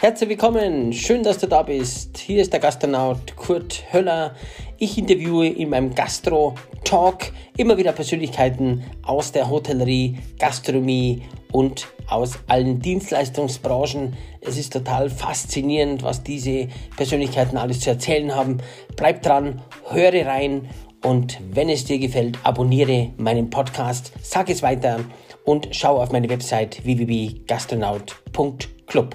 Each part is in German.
Herzlich willkommen, schön, dass du da bist. Hier ist der Gastronaut Kurt Höller. Ich interviewe in meinem Gastro-Talk immer wieder Persönlichkeiten aus der Hotellerie, Gastronomie und aus allen Dienstleistungsbranchen. Es ist total faszinierend, was diese Persönlichkeiten alles zu erzählen haben. Bleib dran, höre rein und wenn es dir gefällt, abonniere meinen Podcast, sag es weiter und schau auf meine Website www.gastronaut.club.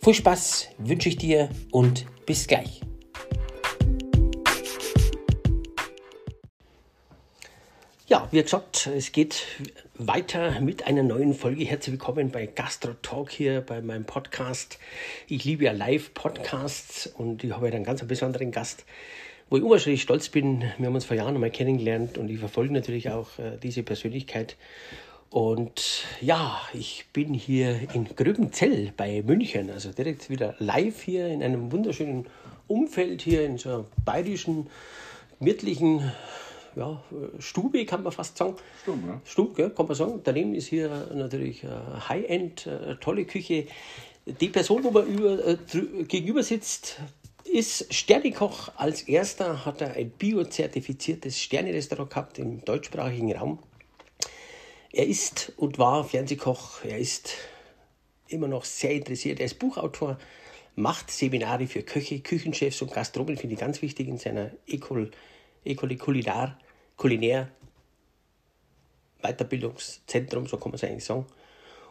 Viel Spaß wünsche ich dir und bis gleich. Ja, wie gesagt, es geht weiter mit einer neuen Folge. Herzlich willkommen bei Gastro Talk hier bei meinem Podcast. Ich liebe ja Live-Podcasts und ich habe einen ganz besonderen Gast, wo ich unwahrscheinlich stolz bin. Wir haben uns vor Jahren einmal kennengelernt und ich verfolge natürlich auch äh, diese Persönlichkeit und ja, ich bin hier in Gröbenzell bei München, also direkt wieder live hier in einem wunderschönen Umfeld, hier in so einer bayerischen, gemütlichen ja, Stube, kann man fast sagen. Stube, ja. Stube, gell, kann man sagen. Daneben ist hier natürlich High-End, äh, tolle Küche. Die Person, wo man über, äh, gegenüber sitzt, ist Sternekoch. Als erster hat er ein biozertifiziertes Sternerestaurant gehabt im deutschsprachigen Raum. Er ist und war Fernsehkoch. Er ist immer noch sehr interessiert. Er ist Buchautor, macht Seminare für Köche, Küchenchefs und Gastronomen, finde ich ganz wichtig in seiner Ecole, Ecole Culinar, Kulinär Weiterbildungszentrum, so kann man es eigentlich sagen.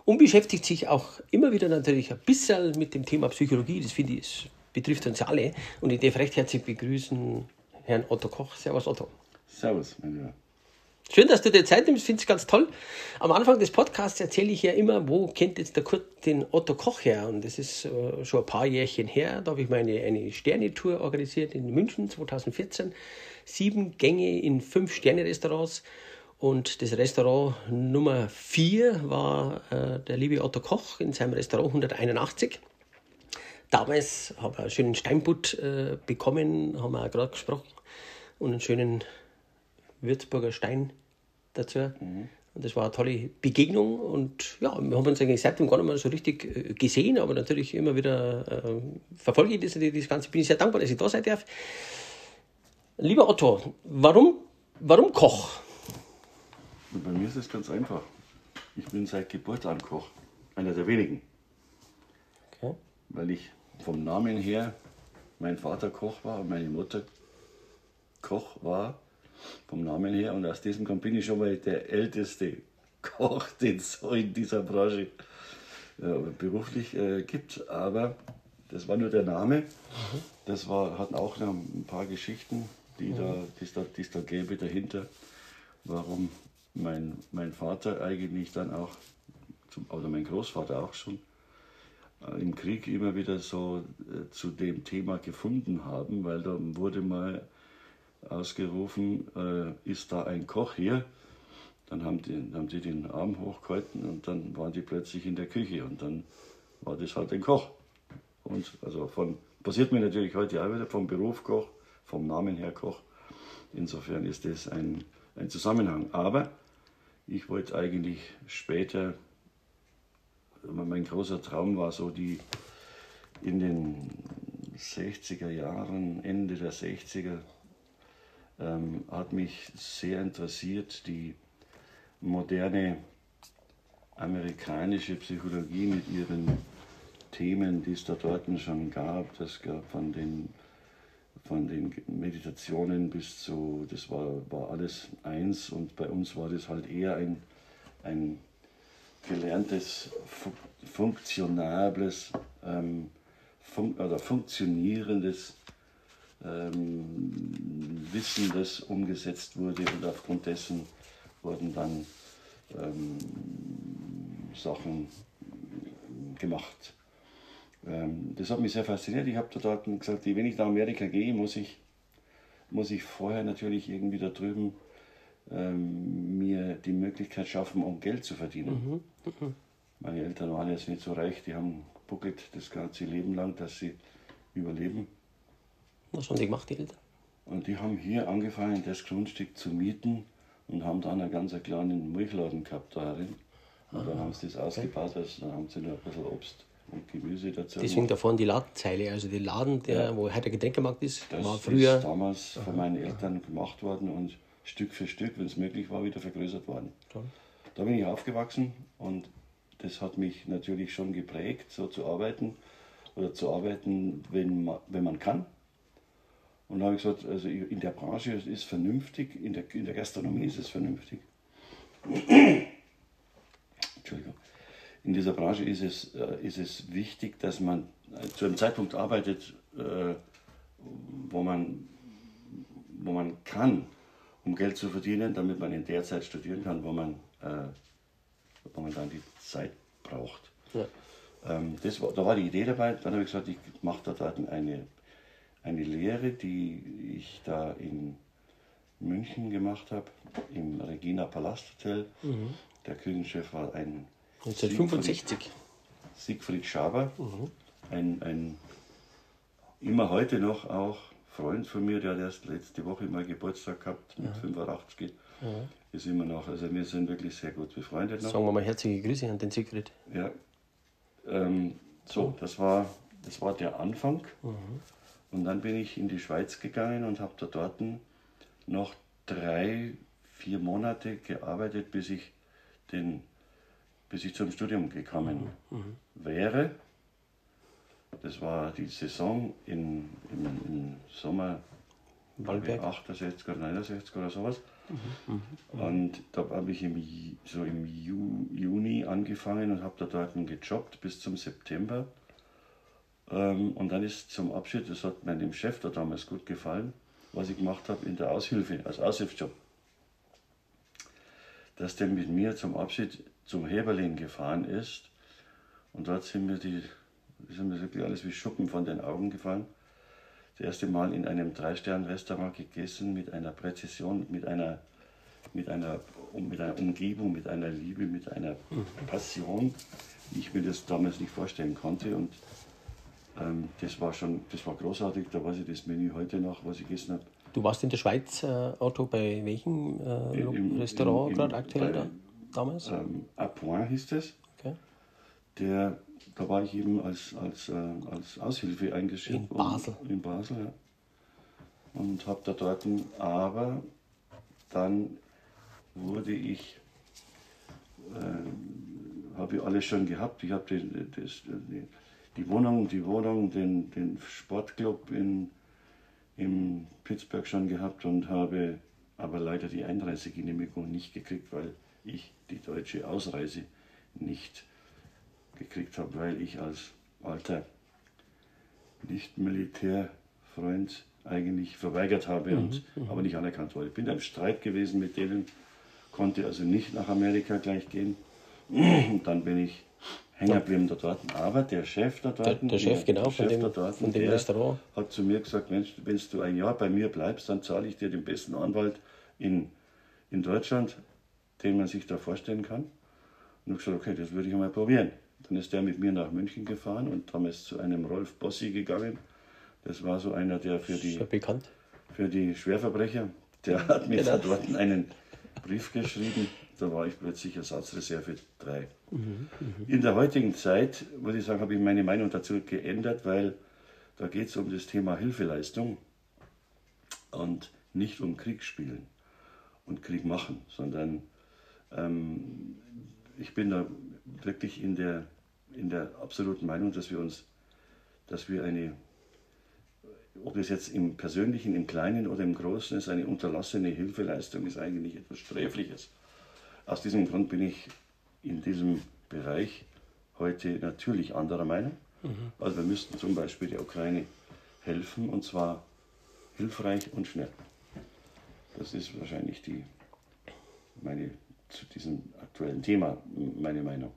Und beschäftigt sich auch immer wieder natürlich ein bisschen mit dem Thema Psychologie. Das finde ich, betrifft uns alle. Und ich darf recht herzlich begrüßen Herrn Otto Koch. Servus, Otto. Servus, mein Lieber. Schön, dass du dir Zeit nimmst, finde ich ganz toll. Am Anfang des Podcasts erzähle ich ja immer, wo kennt jetzt der Kurt den Otto Koch her? Und das ist äh, schon ein paar Jährchen her. Da habe ich meine eine Sternetour organisiert in München 2014. Sieben Gänge in fünf Sterne-Restaurants. Und das Restaurant Nummer vier war äh, der liebe Otto Koch in seinem Restaurant 181. Damals habe ich einen schönen Steinbutt äh, bekommen, haben wir gerade gesprochen. Und einen schönen Würzburger Stein dazu. Mhm. Und das war eine tolle Begegnung und ja, wir haben uns eigentlich seitdem gar nicht mehr so richtig äh, gesehen, aber natürlich immer wieder äh, verfolge ich das, das Ganze. Bin ich sehr dankbar, dass ich da sein darf. Lieber Otto, warum, warum Koch? Bei mir ist es ganz einfach. Ich bin seit Geburt an Koch. Einer der wenigen. Okay. Weil ich vom Namen her mein Vater Koch war und meine Mutter Koch war vom Namen her. Und aus diesem Grund bin ich schon mal der älteste Koch, den es so in dieser Branche ja, beruflich äh, gibt. Aber das war nur der Name. Das war, hat auch noch ein paar Geschichten, die da, es da, die's da gäbe dahinter, warum mein, mein Vater eigentlich dann auch, zum, oder mein Großvater auch schon, äh, im Krieg immer wieder so äh, zu dem Thema gefunden haben, weil da wurde mal ausgerufen, äh, ist da ein Koch hier? Dann haben die, haben die den Arm hochgehalten und dann waren die plötzlich in der Küche und dann war das halt ein Koch. Und also von, passiert mir natürlich heute auch wieder vom Beruf Koch, vom Namen her Koch. Insofern ist das ein, ein Zusammenhang. Aber ich wollte eigentlich später, mein großer Traum war so die in den 60er Jahren, Ende der 60er, ähm, hat mich sehr interessiert, die moderne amerikanische Psychologie mit ihren Themen, die es da dort schon gab. Das gab von den, von den Meditationen bis zu, das war, war alles eins und bei uns war das halt eher ein, ein gelerntes, funktionables ähm, fun oder funktionierendes ähm, Wissen, das umgesetzt wurde und aufgrund dessen wurden dann ähm, Sachen gemacht. Ähm, das hat mich sehr fasziniert. Ich habe da dort gesagt, wenn ich nach Amerika gehe, muss ich, muss ich vorher natürlich irgendwie da drüben ähm, mir die Möglichkeit schaffen, um Geld zu verdienen. Mhm. Mhm. Meine Eltern waren jetzt nicht so reich, die haben buckelt das ganze Leben lang, dass sie überleben. Was haben die gemacht, die Eltern? Und die haben hier angefangen, das Grundstück zu mieten und haben dann einen ganz kleinen Milchladen gehabt darin. Und dann haben sie das ausgebaut, also dann haben sie noch ein bisschen Obst und Gemüse dazu. Deswegen da vorne die Ladenzeile, also die Laden, der, ja. wo heute der Getränkemarkt ist, das war früher. ist damals von meinen Eltern gemacht worden und Stück für Stück, wenn es möglich war, wieder vergrößert worden. Ja. Da bin ich aufgewachsen und das hat mich natürlich schon geprägt, so zu arbeiten oder zu arbeiten, wenn man, wenn man kann. Und da habe ich gesagt, also in der Branche ist es vernünftig, in der, in der Gastronomie ist es vernünftig. Entschuldigung. In dieser Branche ist es, äh, ist es wichtig, dass man äh, zu einem Zeitpunkt arbeitet, äh, wo, man, wo man kann, um Geld zu verdienen, damit man in der Zeit studieren kann, wo man, wo man dann die Zeit braucht. Ja. Ähm, das war, da war die Idee dabei. Dann habe ich gesagt, ich mache da eine, eine Lehre, die ich da in München gemacht habe, im Regina Palast Hotel. Mhm. Der Küchenchef war ein 1965. Siegfried, Siegfried Schaber, mhm. ein, ein immer heute noch auch Freund von mir, der hat erst letzte Woche mal Geburtstag gehabt mit ja. 85. Ja. Ist immer noch, also wir sind wirklich sehr gut befreundet noch. Sagen wir mal herzliche Grüße an den Siegfried. Ja. Ähm, so, das war, das war der Anfang. Mhm. Und dann bin ich in die Schweiz gegangen und habe da dort noch drei, vier Monate gearbeitet, bis ich, den, bis ich zum Studium gekommen mhm. wäre. Das war die Saison in, im, im Sommer 68 oder 69 oder sowas. Mhm. Mhm. Und da habe ich im, so im Ju, Juni angefangen und habe da dort gejobbt bis zum September. Ähm, und dann ist zum Abschied, das hat meinem Chef da damals gut gefallen, was ich gemacht habe in der Aushilfe, als Aushilfsjob. Dass der mit mir zum Abschied zum Heberlin gefahren ist und dort sind mir die, sind mir wirklich alles wie Schuppen von den Augen gefallen. Das erste Mal in einem Drei-Sterne-Restaurant gegessen mit einer Präzision, mit einer, mit, einer, mit einer Umgebung, mit einer Liebe, mit einer Passion, wie ich mir das damals nicht vorstellen konnte. Und ähm, das war schon, das war großartig, da weiß ich das Menü heute noch, was ich gegessen habe. Du warst in der Schweiz, äh, Otto, bei welchem äh, Im, Restaurant gerade aktuell bei, da, damals? Ähm, Point hieß das. Okay. Der, da war ich eben als, als, äh, als Aushilfe eingeschrieben. In Basel. Und, in Basel, ja. Und habe da dort, aber dann wurde ich, äh, habe ich alles schon gehabt. Ich habe das, das, die Wohnung, die Wohnung, den, den Sportclub in, in Pittsburgh schon gehabt und habe aber leider die Einreisegenehmigung nicht gekriegt, weil ich die deutsche Ausreise nicht gekriegt habe, weil ich als alter Nicht-Militärfreund eigentlich verweigert habe mhm, und mhm. aber nicht anerkannt wurde. Ich bin im Streit gewesen mit denen, konnte also nicht nach Amerika gleich gehen. Und dann bin ich hängen geblieben da dort. Aber der Chef da dort, der, der Chef, genau, der Chef von dem, dort, von dem Restaurant, hat zu mir gesagt: Mensch, wenn du ein Jahr bei mir bleibst, dann zahle ich dir den besten Anwalt in, in Deutschland, den man sich da vorstellen kann. Und ich gesagt: Okay, das würde ich mal probieren. Dann ist der mit mir nach München gefahren und haben es zu einem Rolf Bossi gegangen. Das war so einer, der für die, für die Schwerverbrecher, der hat mir genau. da dort einen Brief geschrieben da war ich plötzlich Ersatzreserve 3. Mhm, In der heutigen Zeit, muss ich sagen, habe ich meine Meinung dazu geändert, weil da geht es um das Thema Hilfeleistung und nicht um Krieg spielen und Krieg machen, sondern ähm, ich bin da wirklich in der, in der absoluten Meinung, dass wir uns, dass wir eine, ob das jetzt im Persönlichen, im Kleinen oder im Großen ist, eine unterlassene Hilfeleistung ist eigentlich etwas Sträfliches. Aus diesem Grund bin ich in diesem Bereich heute natürlich anderer Meinung. Mhm. Also wir müssten zum Beispiel der Ukraine helfen und zwar hilfreich und schnell. Das ist wahrscheinlich die, meine, zu diesem aktuellen Thema meine Meinung.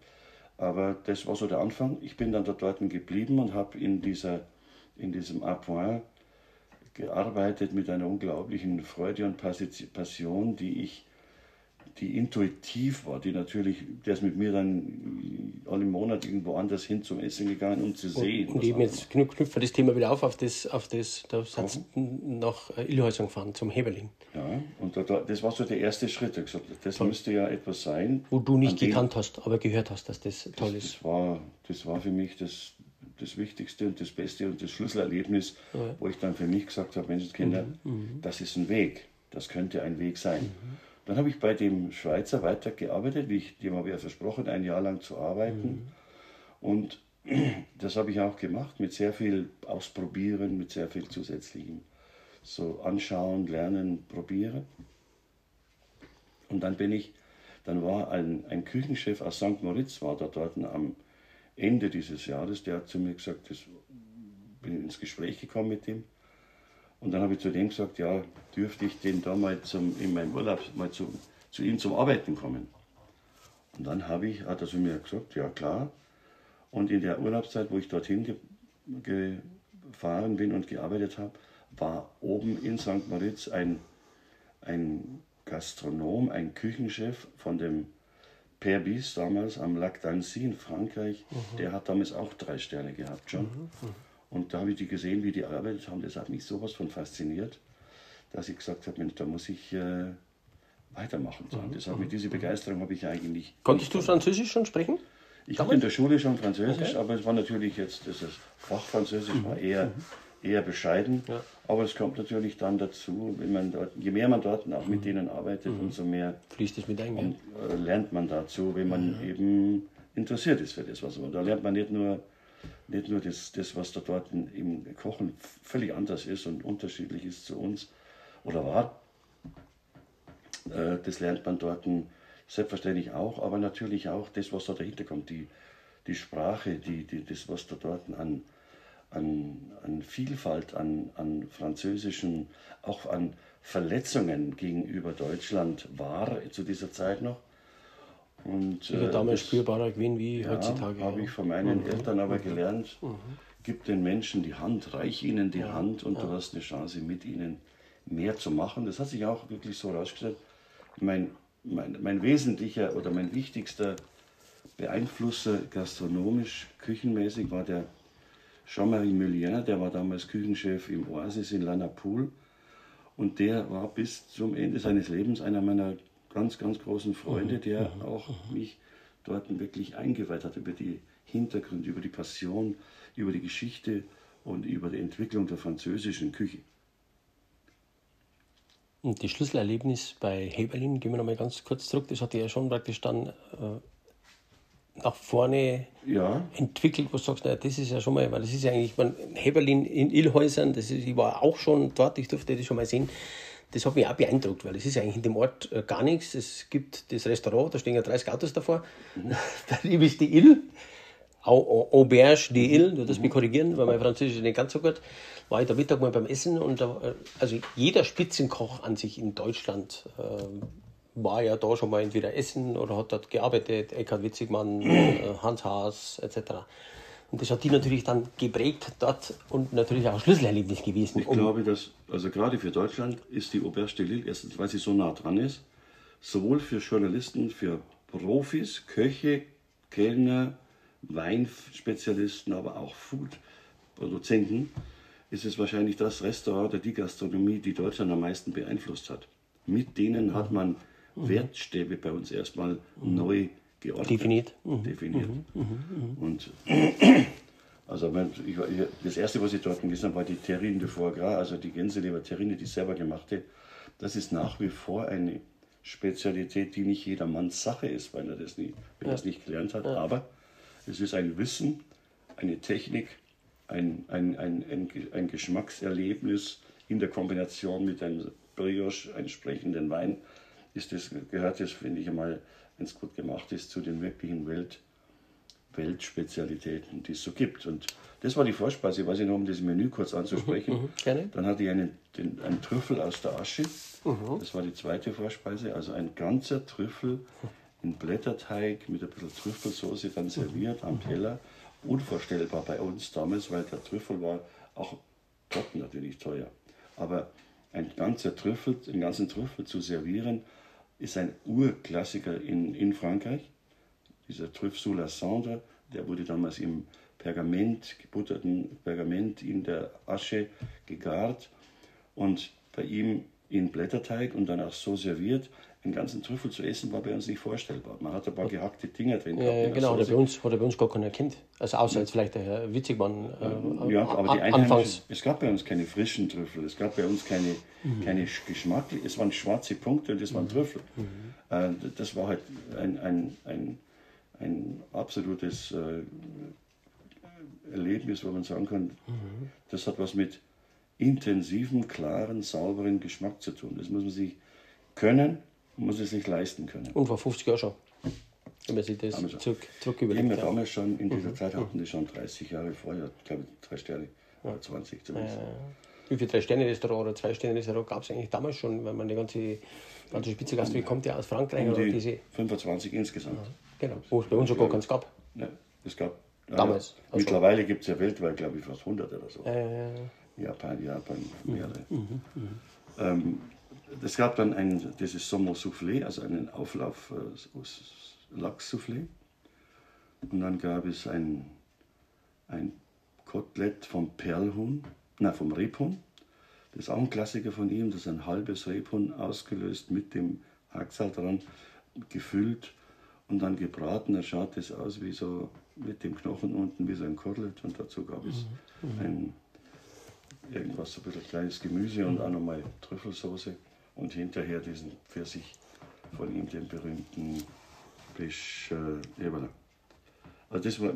Aber das war so der Anfang. Ich bin dann dort geblieben und habe in, in diesem Appoint gearbeitet mit einer unglaublichen Freude und Passion, die ich die intuitiv war, die natürlich, der ist mit mir dann alle Monate irgendwo anders hin zum Essen gegangen, um zu sehen. Und, und eben jetzt knüpfen das Thema wieder auf, auf das, auf das da sind nach Illhäusern gefahren, zum Heberling. Ja, und da, das war so der erste Schritt. Ich gesagt, das toll. müsste ja etwas sein. Wo du nicht gekannt hast, aber gehört hast, dass das toll das, ist. Das war, das war für mich das, das Wichtigste und das Beste und das Schlüsselerlebnis, ja. wo ich dann für mich gesagt habe, Menschenskinder, mhm. mhm. das ist ein Weg. Das könnte ein Weg sein. Mhm. Dann habe ich bei dem Schweizer weitergearbeitet, wie ich dem habe ja versprochen, ein Jahr lang zu arbeiten. Mhm. Und das habe ich auch gemacht, mit sehr viel Ausprobieren, mit sehr viel zusätzlichem so anschauen, lernen, probieren. Und dann bin ich, dann war ein, ein Küchenchef aus St. Moritz, war da dort am Ende dieses Jahres, der hat zu mir gesagt, das, bin ins Gespräch gekommen mit ihm. Und dann habe ich zu dem gesagt, ja, dürfte ich den da mal zum, in meinem Urlaub mal zu, zu ihm zum Arbeiten kommen. Und dann habe ich, hat er zu mir gesagt, ja klar. Und in der Urlaubszeit, wo ich dorthin ge, gefahren bin und gearbeitet habe, war oben in St. Moritz ein, ein Gastronom, ein Küchenchef von dem Père Bis damals am Lac d'Annecy in Frankreich. Mhm. Der hat damals auch drei Sterne gehabt schon. Mhm. Mhm. Und da habe ich die gesehen, wie die arbeitet haben. Das hat mich sowas von fasziniert, dass ich gesagt habe, Mensch, da muss ich äh, weitermachen. Mhm. Das hat mich, diese Begeisterung habe ich eigentlich. Konntest du Französisch schon sprechen? Ich habe in der Schule schon Französisch, okay. aber es war natürlich jetzt, das Fach Französisch war mhm. eher mhm eher bescheiden. Ja. Aber es kommt natürlich dann dazu, wenn man dort, je mehr man dort auch mit mhm. denen arbeitet, mhm. umso mehr fließt es mit ein. Und, äh, lernt man dazu, wenn man mhm. eben interessiert ist für das, was man. Da lernt man nicht nur, nicht nur das, das, was da dort im Kochen völlig anders ist und unterschiedlich ist zu uns oder war. Äh, das lernt man dort selbstverständlich auch, aber natürlich auch das, was da dahinter kommt, die, die Sprache, die, die, das, was da dort an, an, an Vielfalt, an, an französischen, auch an Verletzungen gegenüber Deutschland war zu dieser Zeit noch. Und, äh, damals spürbarer gewesen wie ja, heutzutage. habe ich von meinen mhm. Eltern aber mhm. gelernt. Mhm. Gib den Menschen die Hand, reich ihnen die ja. Hand und du hast eine Chance, mit ihnen mehr zu machen. Das hat sich auch wirklich so herausgestellt. Mein, mein, mein wesentlicher oder mein wichtigster Beeinflusser gastronomisch, küchenmäßig war der Jean-Marie Mullien, der war damals Küchenchef im Oasis in Lanapoul und der war bis zum Ende seines Lebens einer meiner ganz, ganz großen Freunde, mhm. der mhm. auch mhm. mich dort wirklich eingeweiht hat über die Hintergründe, über die Passion, über die Geschichte und über die Entwicklung der französischen Küche. Und das Schlüsselerlebnis bei Heberlin, gehen wir nochmal ganz kurz zurück, das hat ja schon praktisch dann äh, nach vorne ja. entwickelt, wo du sagst, naja, das ist ja schon mal, weil das ist ja eigentlich, man, Heberlin in Illhäusern, das ist, ich war auch schon dort, ich durfte das schon mal sehen, das hat mich auch beeindruckt, weil es ist eigentlich in dem Ort äh, gar nichts. Es gibt das Restaurant, da stehen ja 30 Autos davor. Mhm. da ist die Ill, Auberge de Ill, du darfst mich korrigieren, weil mein Französisch ist nicht ganz so gut. War ich da Mittag mal beim Essen und da, äh, also jeder Spitzenkoch an sich in Deutschland äh, war ja da schon mal entweder essen oder hat dort gearbeitet, Eckhard Witzigmann, äh, Hans Haas etc. Und das hat die natürlich dann geprägt dort und natürlich auch ein Schlüsselerlebnis gewesen. Ich um glaube, dass, also gerade für Deutschland ist die de Lille, erstens, weil sie so nah dran ist, sowohl für Journalisten, für Profis, Köche, Kellner, Weinspezialisten, aber auch Food-Produzenten, ist es wahrscheinlich das Restaurant oder die Gastronomie, die Deutschland am meisten beeinflusst hat. Mit denen hat man mhm. Wertstäbe bei uns erstmal mhm. neu geordnet. Definiert. Mhm. Definiert. Mhm. Mhm. Mhm. Und also ich, das erste, was ich dort gesehen habe, war die Terrine de Foie Gras, also die Gänseleber-Terrine, die selber gemachte. Das ist nach wie vor eine Spezialität, die nicht jedermanns Sache ist, weil er das nicht, wenn ja. das nicht gelernt hat. Ja. Aber es ist ein Wissen, eine Technik, ein, ein, ein, ein, ein Geschmackserlebnis in der Kombination mit einem Brioche, entsprechenden Wein, ist das, gehört das, finde ich einmal, wenn es gut gemacht ist, zu den wirklichen Welt, Weltspezialitäten, die es so gibt. Und das war die Vorspeise, weiß ich noch, um das Menü kurz anzusprechen. Mhm, mh, Dann hatte ich einen, den, einen Trüffel aus der Asche. Mhm. Das war die zweite Vorspeise, also ein ganzer Trüffel in Blätterteig mit ein bisschen Trüffelsoße dann serviert mhm. am Teller. Unvorstellbar bei uns damals, weil der Trüffel war auch dort natürlich teuer. Aber ein ganzer Trüffel, einen ganzen Trüffel zu servieren, ist ein Urklassiker in, in Frankreich. Dieser Trüff sous la cendre, der wurde damals im Pergament, gebutterten Pergament in der Asche gegart. Und bei ihm in Blätterteig und dann auch so serviert. Den ganzen Trüffel zu essen war bei uns nicht vorstellbar. Man hat ein paar gehackte Dinger drin. Ja, genau, hat er, bei uns, hat er bei uns gar keiner kennt. Also außer jetzt vielleicht der Herr Witzigmann. Äh, ja, aber die Einheimischen, es gab bei uns keine frischen Trüffel, es gab bei uns keine, mhm. keine geschmacklichen, es waren schwarze Punkte und das waren mhm. Trüffel. Mhm. Äh, das war halt ein, ein, ein, ein absolutes äh, Erlebnis, wo man sagen kann, mhm. das hat was mit intensivem, klaren, sauberen Geschmack zu tun. Das muss man sich können, muss es sich leisten können. Und vor 50 Jahren schon. Wenn man sich das zurück, zurück überlegt. Ja. damals schon, in dieser mhm. Zeit hatten die schon 30 Jahre vorher, glaube ich, drei Sterne, oder 20 zumindest. Ja. Wie viele Drei-Sterne-Restaurant oder Zwei-Sterne-Restaurant gab es eigentlich damals schon, wenn man die ganze, ganze Spitzengastronomie kommt ja aus Frankreich. Um die diese 25 insgesamt. Ja, genau, wo es bei uns schon gar keins gab. Ja, es gab. Damals. Also mittlerweile gibt es ja weltweit, glaube ich, fast 100 oder so. Japan, Japan, mehrere. Mhm, mhm. Ähm, es gab dann ein, dieses Sommer Soufflé, also einen Auflauf äh, Lachs-Soufflé. Und dann gab es ein, ein Kotelett vom Perlhuhn, nein, vom Rebhuhn. Das ist auch ein Klassiker von ihm. Das ist ein halbes Rebhuhn ausgelöst mit dem Hacksal dran, gefüllt und dann gebraten. Da schaut es aus wie so mit dem Knochen unten wie so ein Kotelett. Und dazu gab es mhm. mhm. ein, irgendwas, so ein bisschen kleines Gemüse und auch nochmal Trüffelsoße und hinterher diesen Pfirsich von ihm, den berühmten Bisch äh. Also das war,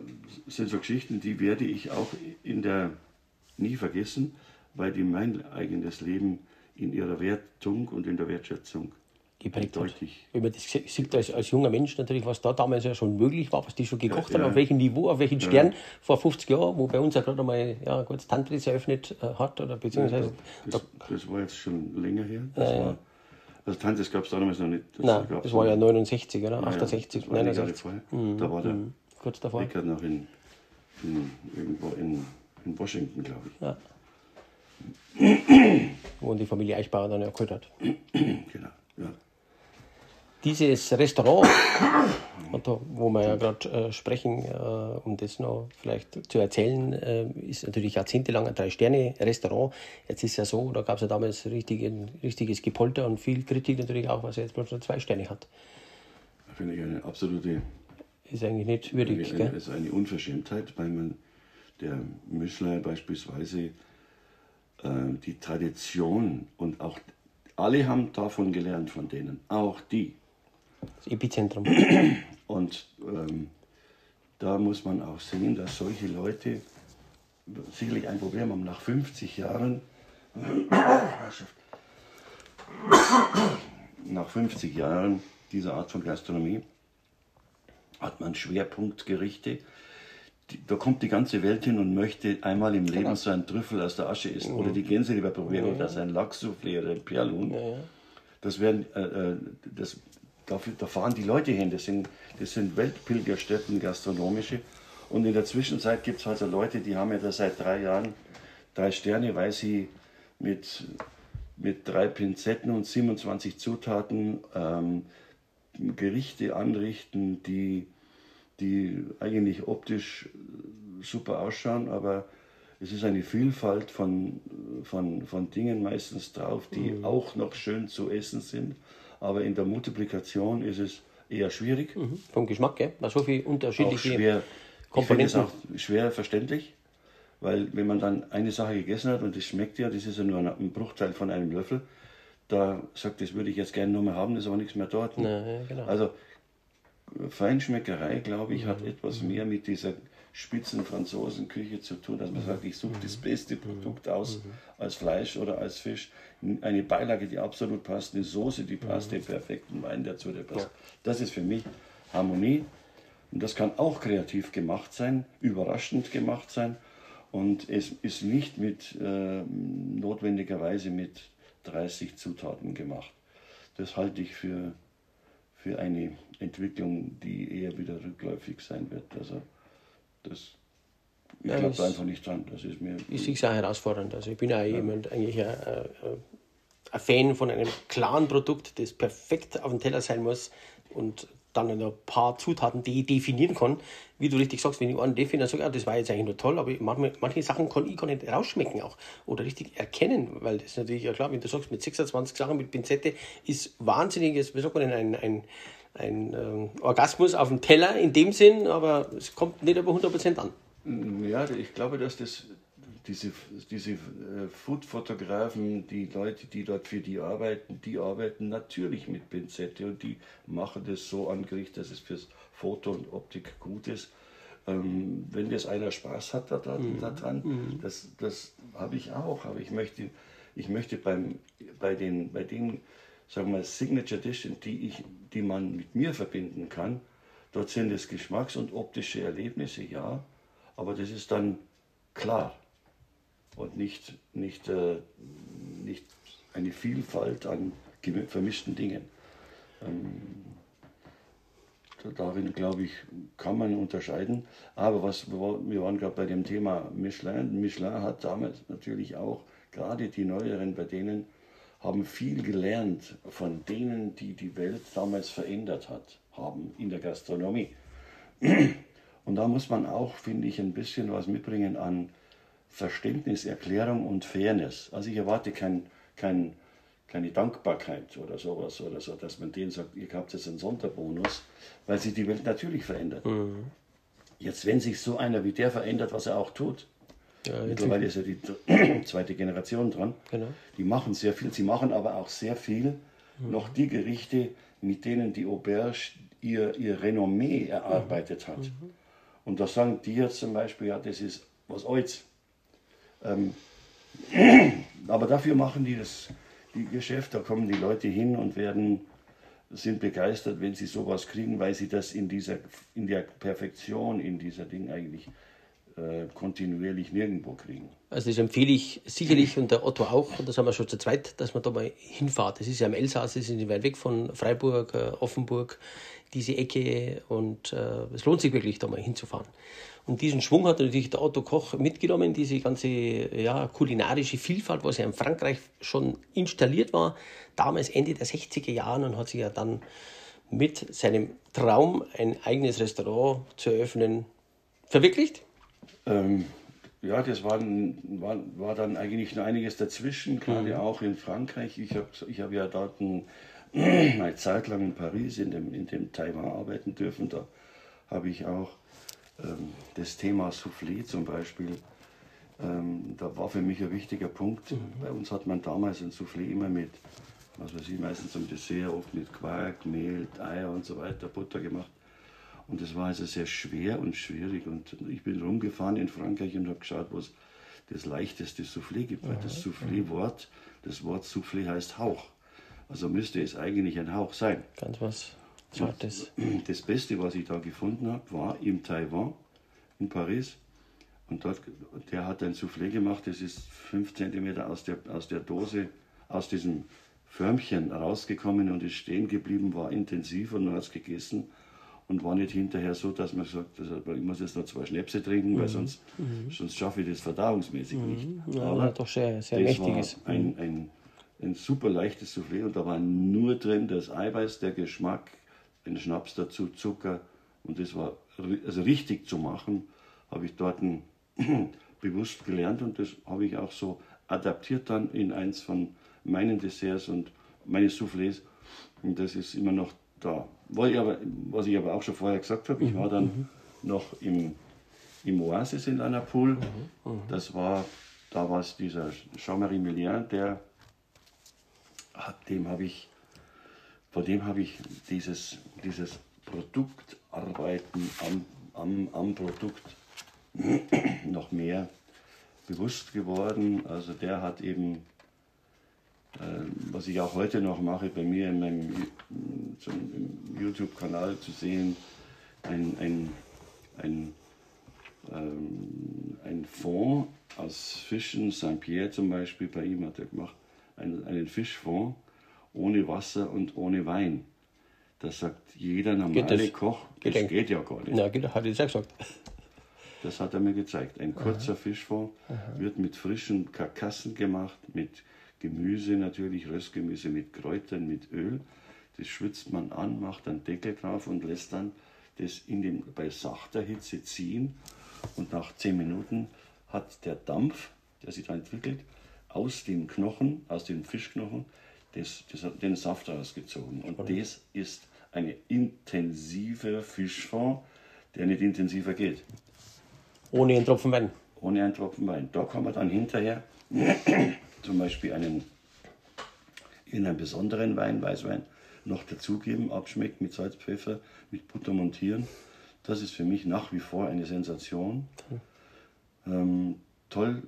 sind so Geschichten, die werde ich auch in der nie vergessen, weil die mein eigenes Leben in ihrer Wertung und in der Wertschätzung geprägt hat. Wenn man das sieht als, als junger Mensch natürlich, was da damals ja schon möglich war, was die schon gekocht ja, haben, ja. auf welchem Niveau, auf welchen Stern ja. vor 50 Jahren, wo bei uns ja gerade einmal ja, kurz Tantris eröffnet äh, hat oder beziehungsweise. Das, da, das, war jetzt schon länger her. Das war, also Tantris gab es damals noch nicht. Das, Nein, das war ja 69, oder? 68, 69. Mhm. Da war der mhm. kurz davor. Rickard noch in, in, irgendwo in, in Washington, glaube ich. Wo die Familie Eichbauer dann ja geholt hat. genau, ja dieses Restaurant, wo wir ja gerade äh, sprechen, äh, um das noch vielleicht zu erzählen, äh, ist natürlich jahrzehntelang ein Drei-Sterne-Restaurant. Jetzt ist ja so, da gab es ja damals richtig, ein richtiges Gepolter und viel Kritik natürlich auch, was er jetzt bloß nur zwei Sterne hat. Finde ich eine absolute. Ist eigentlich nicht würdig. Eine, ist eine Unverschämtheit, weil man der Müschler beispielsweise äh, die Tradition und auch alle haben davon gelernt von denen, auch die. Das Epizentrum. Und ähm, da muss man auch sehen, dass solche Leute sicherlich ein Problem haben. Nach 50 Jahren, nach 50 Jahren dieser Art von Gastronomie hat man Schwerpunktgerichte. da kommt die ganze Welt hin und möchte einmal im Leben genau. so einen Trüffel aus der Asche essen. Mhm. Oder die Gänse lieber probieren ja. oder sein Lachssoufflé oder ein Perlhuhn. Ja. Das, werden, äh, äh das da, da fahren die Leute hin. Das sind, das sind Weltpilgerstätten, gastronomische. Und in der Zwischenzeit gibt es also Leute, die haben ja da seit drei Jahren drei Sterne, weil sie mit, mit drei Pinzetten und 27 Zutaten ähm, Gerichte anrichten, die, die eigentlich optisch super ausschauen, aber es ist eine Vielfalt von, von, von Dingen meistens drauf, die mhm. auch noch schön zu essen sind aber in der Multiplikation ist es eher schwierig. Mhm. Vom Geschmack, gell? Weil so viele unterschiedliche auch schwer, Komponenten. Ich finde es auch schwer verständlich, weil wenn man dann eine Sache gegessen hat und das schmeckt ja, das ist ja nur ein Bruchteil von einem Löffel, da sagt, das würde ich jetzt gerne mehr haben, ist aber nichts mehr dort. Na, genau. Also Feinschmeckerei, glaube ich, mhm. hat etwas mhm. mehr mit dieser Spitzenfranzosenküche zu tun, dass man mhm. sagt, ich suche das beste Produkt aus als Fleisch oder als Fisch. Eine Beilage, die absolut passt, eine Soße, die passt, den perfekten Wein dazu, der passt. Das ist für mich Harmonie. Und das kann auch kreativ gemacht sein, überraschend gemacht sein. Und es ist nicht mit äh, notwendigerweise mit 30 Zutaten gemacht. Das halte ich für, für eine Entwicklung, die eher wieder rückläufig sein wird. Also das, ich ja, glaube einfach nicht dran. Das ist mir. Ich sehe es auch herausfordernd. Also ich bin auch ja. jemand, eigentlich ein, ein, Fan von einem klaren Produkt, das perfekt auf dem Teller sein muss und dann ein paar Zutaten, die ich definieren kann. Wie du richtig sagst, wenn ich einen definiere, sage, ja, das war jetzt eigentlich nur toll, aber manche, manche Sachen kann ich gar nicht rausschmecken auch oder richtig erkennen, weil das ist natürlich, ja klar, wenn du sagst, mit 26 Sachen mit Pinzette ist wahnsinniges, wie sagt man denn, ein, ein, ein ähm, Orgasmus auf dem Teller in dem Sinn, aber es kommt nicht über 100% an. Ja, ich glaube, dass das diese, diese äh, Food-Fotografen, die Leute, die dort für die arbeiten, die arbeiten natürlich mit Pinzette und die machen das so angerichtet, dass es fürs Foto und Optik gut ist. Ähm, wenn das einer Spaß hat daran, mhm. daran mhm. das, das habe ich auch. Aber ich möchte, ich möchte beim, bei den, bei den sagen wir, Signature Dishes, die, ich, die man mit mir verbinden kann, dort sind es Geschmacks- und optische Erlebnisse, ja, aber das ist dann klar und nicht, nicht, äh, nicht eine Vielfalt an vermischten Dingen. Ähm, darin, glaube ich, kann man unterscheiden. Aber was wir waren gerade bei dem Thema Michelin. Michelin hat damals natürlich auch, gerade die Neueren, bei denen haben viel gelernt von denen, die die Welt damals verändert hat, haben in der Gastronomie. Und da muss man auch, finde ich, ein bisschen was mitbringen an Verständnis, Erklärung und Fairness. Also ich erwarte kein, kein, keine Dankbarkeit oder sowas oder so, dass man denen sagt, ihr habt jetzt einen Sonderbonus, weil sich die Welt natürlich verändert. Mhm. Jetzt, wenn sich so einer wie der verändert, was er auch tut, ja, mittlerweile ist ja die zweite Generation dran, genau. die machen sehr viel, sie machen aber auch sehr viel mhm. noch die Gerichte, mit denen die Auberge ihr, ihr Renommee erarbeitet hat. Mhm. Und da sagen die jetzt zum Beispiel, ja, das ist was Altes. Ähm, aber dafür machen die das die Geschäft, da kommen die Leute hin und werden sind begeistert, wenn sie sowas kriegen, weil sie das in dieser in der Perfektion in dieser Ding eigentlich äh, kontinuierlich nirgendwo kriegen. Also das empfehle ich sicherlich und der Otto auch, und das haben wir schon zu zweit, dass man da mal hinfahrt. Das ist ja im Elsass, das ist nicht weit weg von Freiburg, äh, Offenburg, diese Ecke und äh, es lohnt sich wirklich da mal hinzufahren. Und diesen Schwung hat natürlich der Otto Koch mitgenommen, diese ganze ja, kulinarische Vielfalt, was ja in Frankreich schon installiert war, damals Ende der 60er Jahre und hat sich ja dann mit seinem Traum, ein eigenes Restaurant zu eröffnen, verwirklicht. Ähm, ja, das war, war, war dann eigentlich noch einiges dazwischen, gerade mhm. auch in Frankreich. Ich habe ich hab ja dort ein, eine Zeit lang in Paris, in dem, in dem Taiwan arbeiten dürfen. Da habe ich auch ähm, das Thema Soufflé zum Beispiel, ähm, da war für mich ein wichtiger Punkt. Mhm. Bei uns hat man damals ein Soufflé immer mit, was weiß ich, meistens zum Dessert, oft mit Quark, Mehl, Eier und so weiter, Butter gemacht. Und das war also sehr schwer und schwierig. Und ich bin rumgefahren in Frankreich und habe geschaut, was das leichteste Soufflé gibt. Weil das Soufflé-Wort, das Wort Soufflé heißt Hauch. Also müsste es eigentlich ein Hauch sein. Ganz was Zartes. Das Beste, was ich da gefunden habe, war im Taiwan, in Paris. Und dort, der hat ein Soufflé gemacht, das ist 5 cm aus der, aus der Dose, aus diesem Förmchen rausgekommen und ist stehen geblieben, war intensiv und man hat es gegessen und war nicht hinterher so, dass man sagt, ich muss jetzt noch zwei Schnäpse trinken, weil mhm. sonst, mhm. sonst schaffe ich das verdauungsmäßig mhm. nicht. Ja, Aber doch sehr, sehr das mächtiges. war ein, ein, ein super leichtes Soufflé und da war nur drin das Eiweiß, der Geschmack, ein Schnaps dazu, Zucker und das war also richtig zu machen, habe ich dort bewusst gelernt und das habe ich auch so adaptiert dann in eins von meinen Desserts und meine Soufflés und das ist immer noch da. Was ich aber, was ich aber auch schon vorher gesagt habe, ich war dann mhm. noch im, im Oasis in Anapol. Mhm. Mhm. Das war, da war es dieser Jean-Marie Millien, der, dem habe ich, vor dem habe ich dieses, dieses Produktarbeiten am, am, am Produkt noch mehr bewusst geworden. Also der hat eben was ich auch heute noch mache, bei mir in meinem YouTube-Kanal zu sehen, ein, ein, ein, ähm, ein Fond aus Fischen, St. Pierre zum Beispiel, bei ihm hat er gemacht, einen, einen Fischfond ohne Wasser und ohne Wein. Das sagt jeder normale geht Koch, das geht, geht ja gar nicht. Ja, geht, hat er ja gesagt. Das hat er mir gezeigt. Ein kurzer Aha. Fischfond Aha. wird mit frischen Karkassen gemacht, mit Gemüse natürlich, Röstgemüse mit Kräutern, mit Öl. Das schwitzt man an, macht einen Deckel drauf und lässt dann das in den, bei sachter Hitze ziehen. Und nach 10 Minuten hat der Dampf, der sich da entwickelt, aus den Knochen, aus den Fischknochen, das, das, den Saft rausgezogen. Und okay. das ist ein intensiver Fischfond, der nicht intensiver geht. Ohne einen Tropfen Wein. Ohne einen Tropfen Wein. Da kann man dann hinterher zum Beispiel einen, in einen besonderen Wein, Weißwein, noch dazugeben, abschmecken mit Salz, Pfeffer, mit Butter montieren. Das ist für mich nach wie vor eine Sensation. Ähm, toll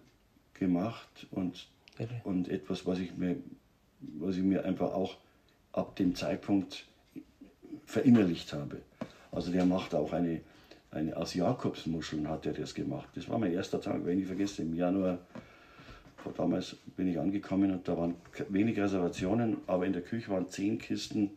gemacht und, und etwas, was ich, mir, was ich mir einfach auch ab dem Zeitpunkt verinnerlicht habe. Also der macht auch eine, eine aus Jakobsmuscheln hat er das gemacht. Das war mein erster Tag, wenn ich vergesse, im Januar. Damals bin ich angekommen und da waren wenig Reservationen, aber in der Küche waren zehn Kisten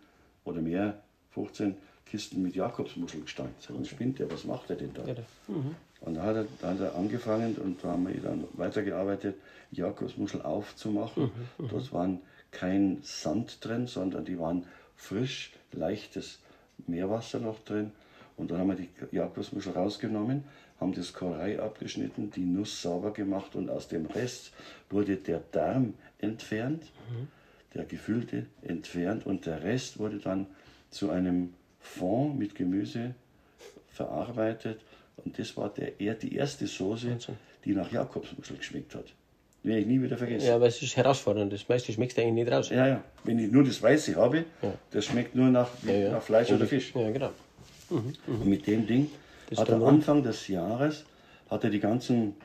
oder mehr, 15 Kisten mit Jakobsmuscheln gestanden. Und spinnt der, was macht er denn da? Mhm. Und da hat, er, da hat er angefangen und da haben wir dann weitergearbeitet, Jakobsmuscheln aufzumachen. Mhm. Mhm. Dort waren kein Sand drin, sondern die waren frisch, leichtes Meerwasser noch drin. Und dann haben wir die Jakobsmuschel rausgenommen, haben das Korei abgeschnitten, die Nuss sauber gemacht und aus dem Rest wurde der Darm entfernt, mhm. der gefüllte entfernt und der Rest wurde dann zu einem Fond mit Gemüse verarbeitet. Und das war der, eher die erste Soße, die nach Jakobsmuschel geschmeckt hat. Werde ich nie wieder vergessen. Ja, aber es ist herausfordernd. Das meiste schmeckt eigentlich nicht raus. Ja, ja. Wenn ich nur das Weiße habe, ja. das schmeckt nur nach, ja, ja. nach Fleisch oder Fisch. Ja, genau. Mhm, mhm. Und mit dem Ding das hat er Anfang des Jahres hat er die ganzen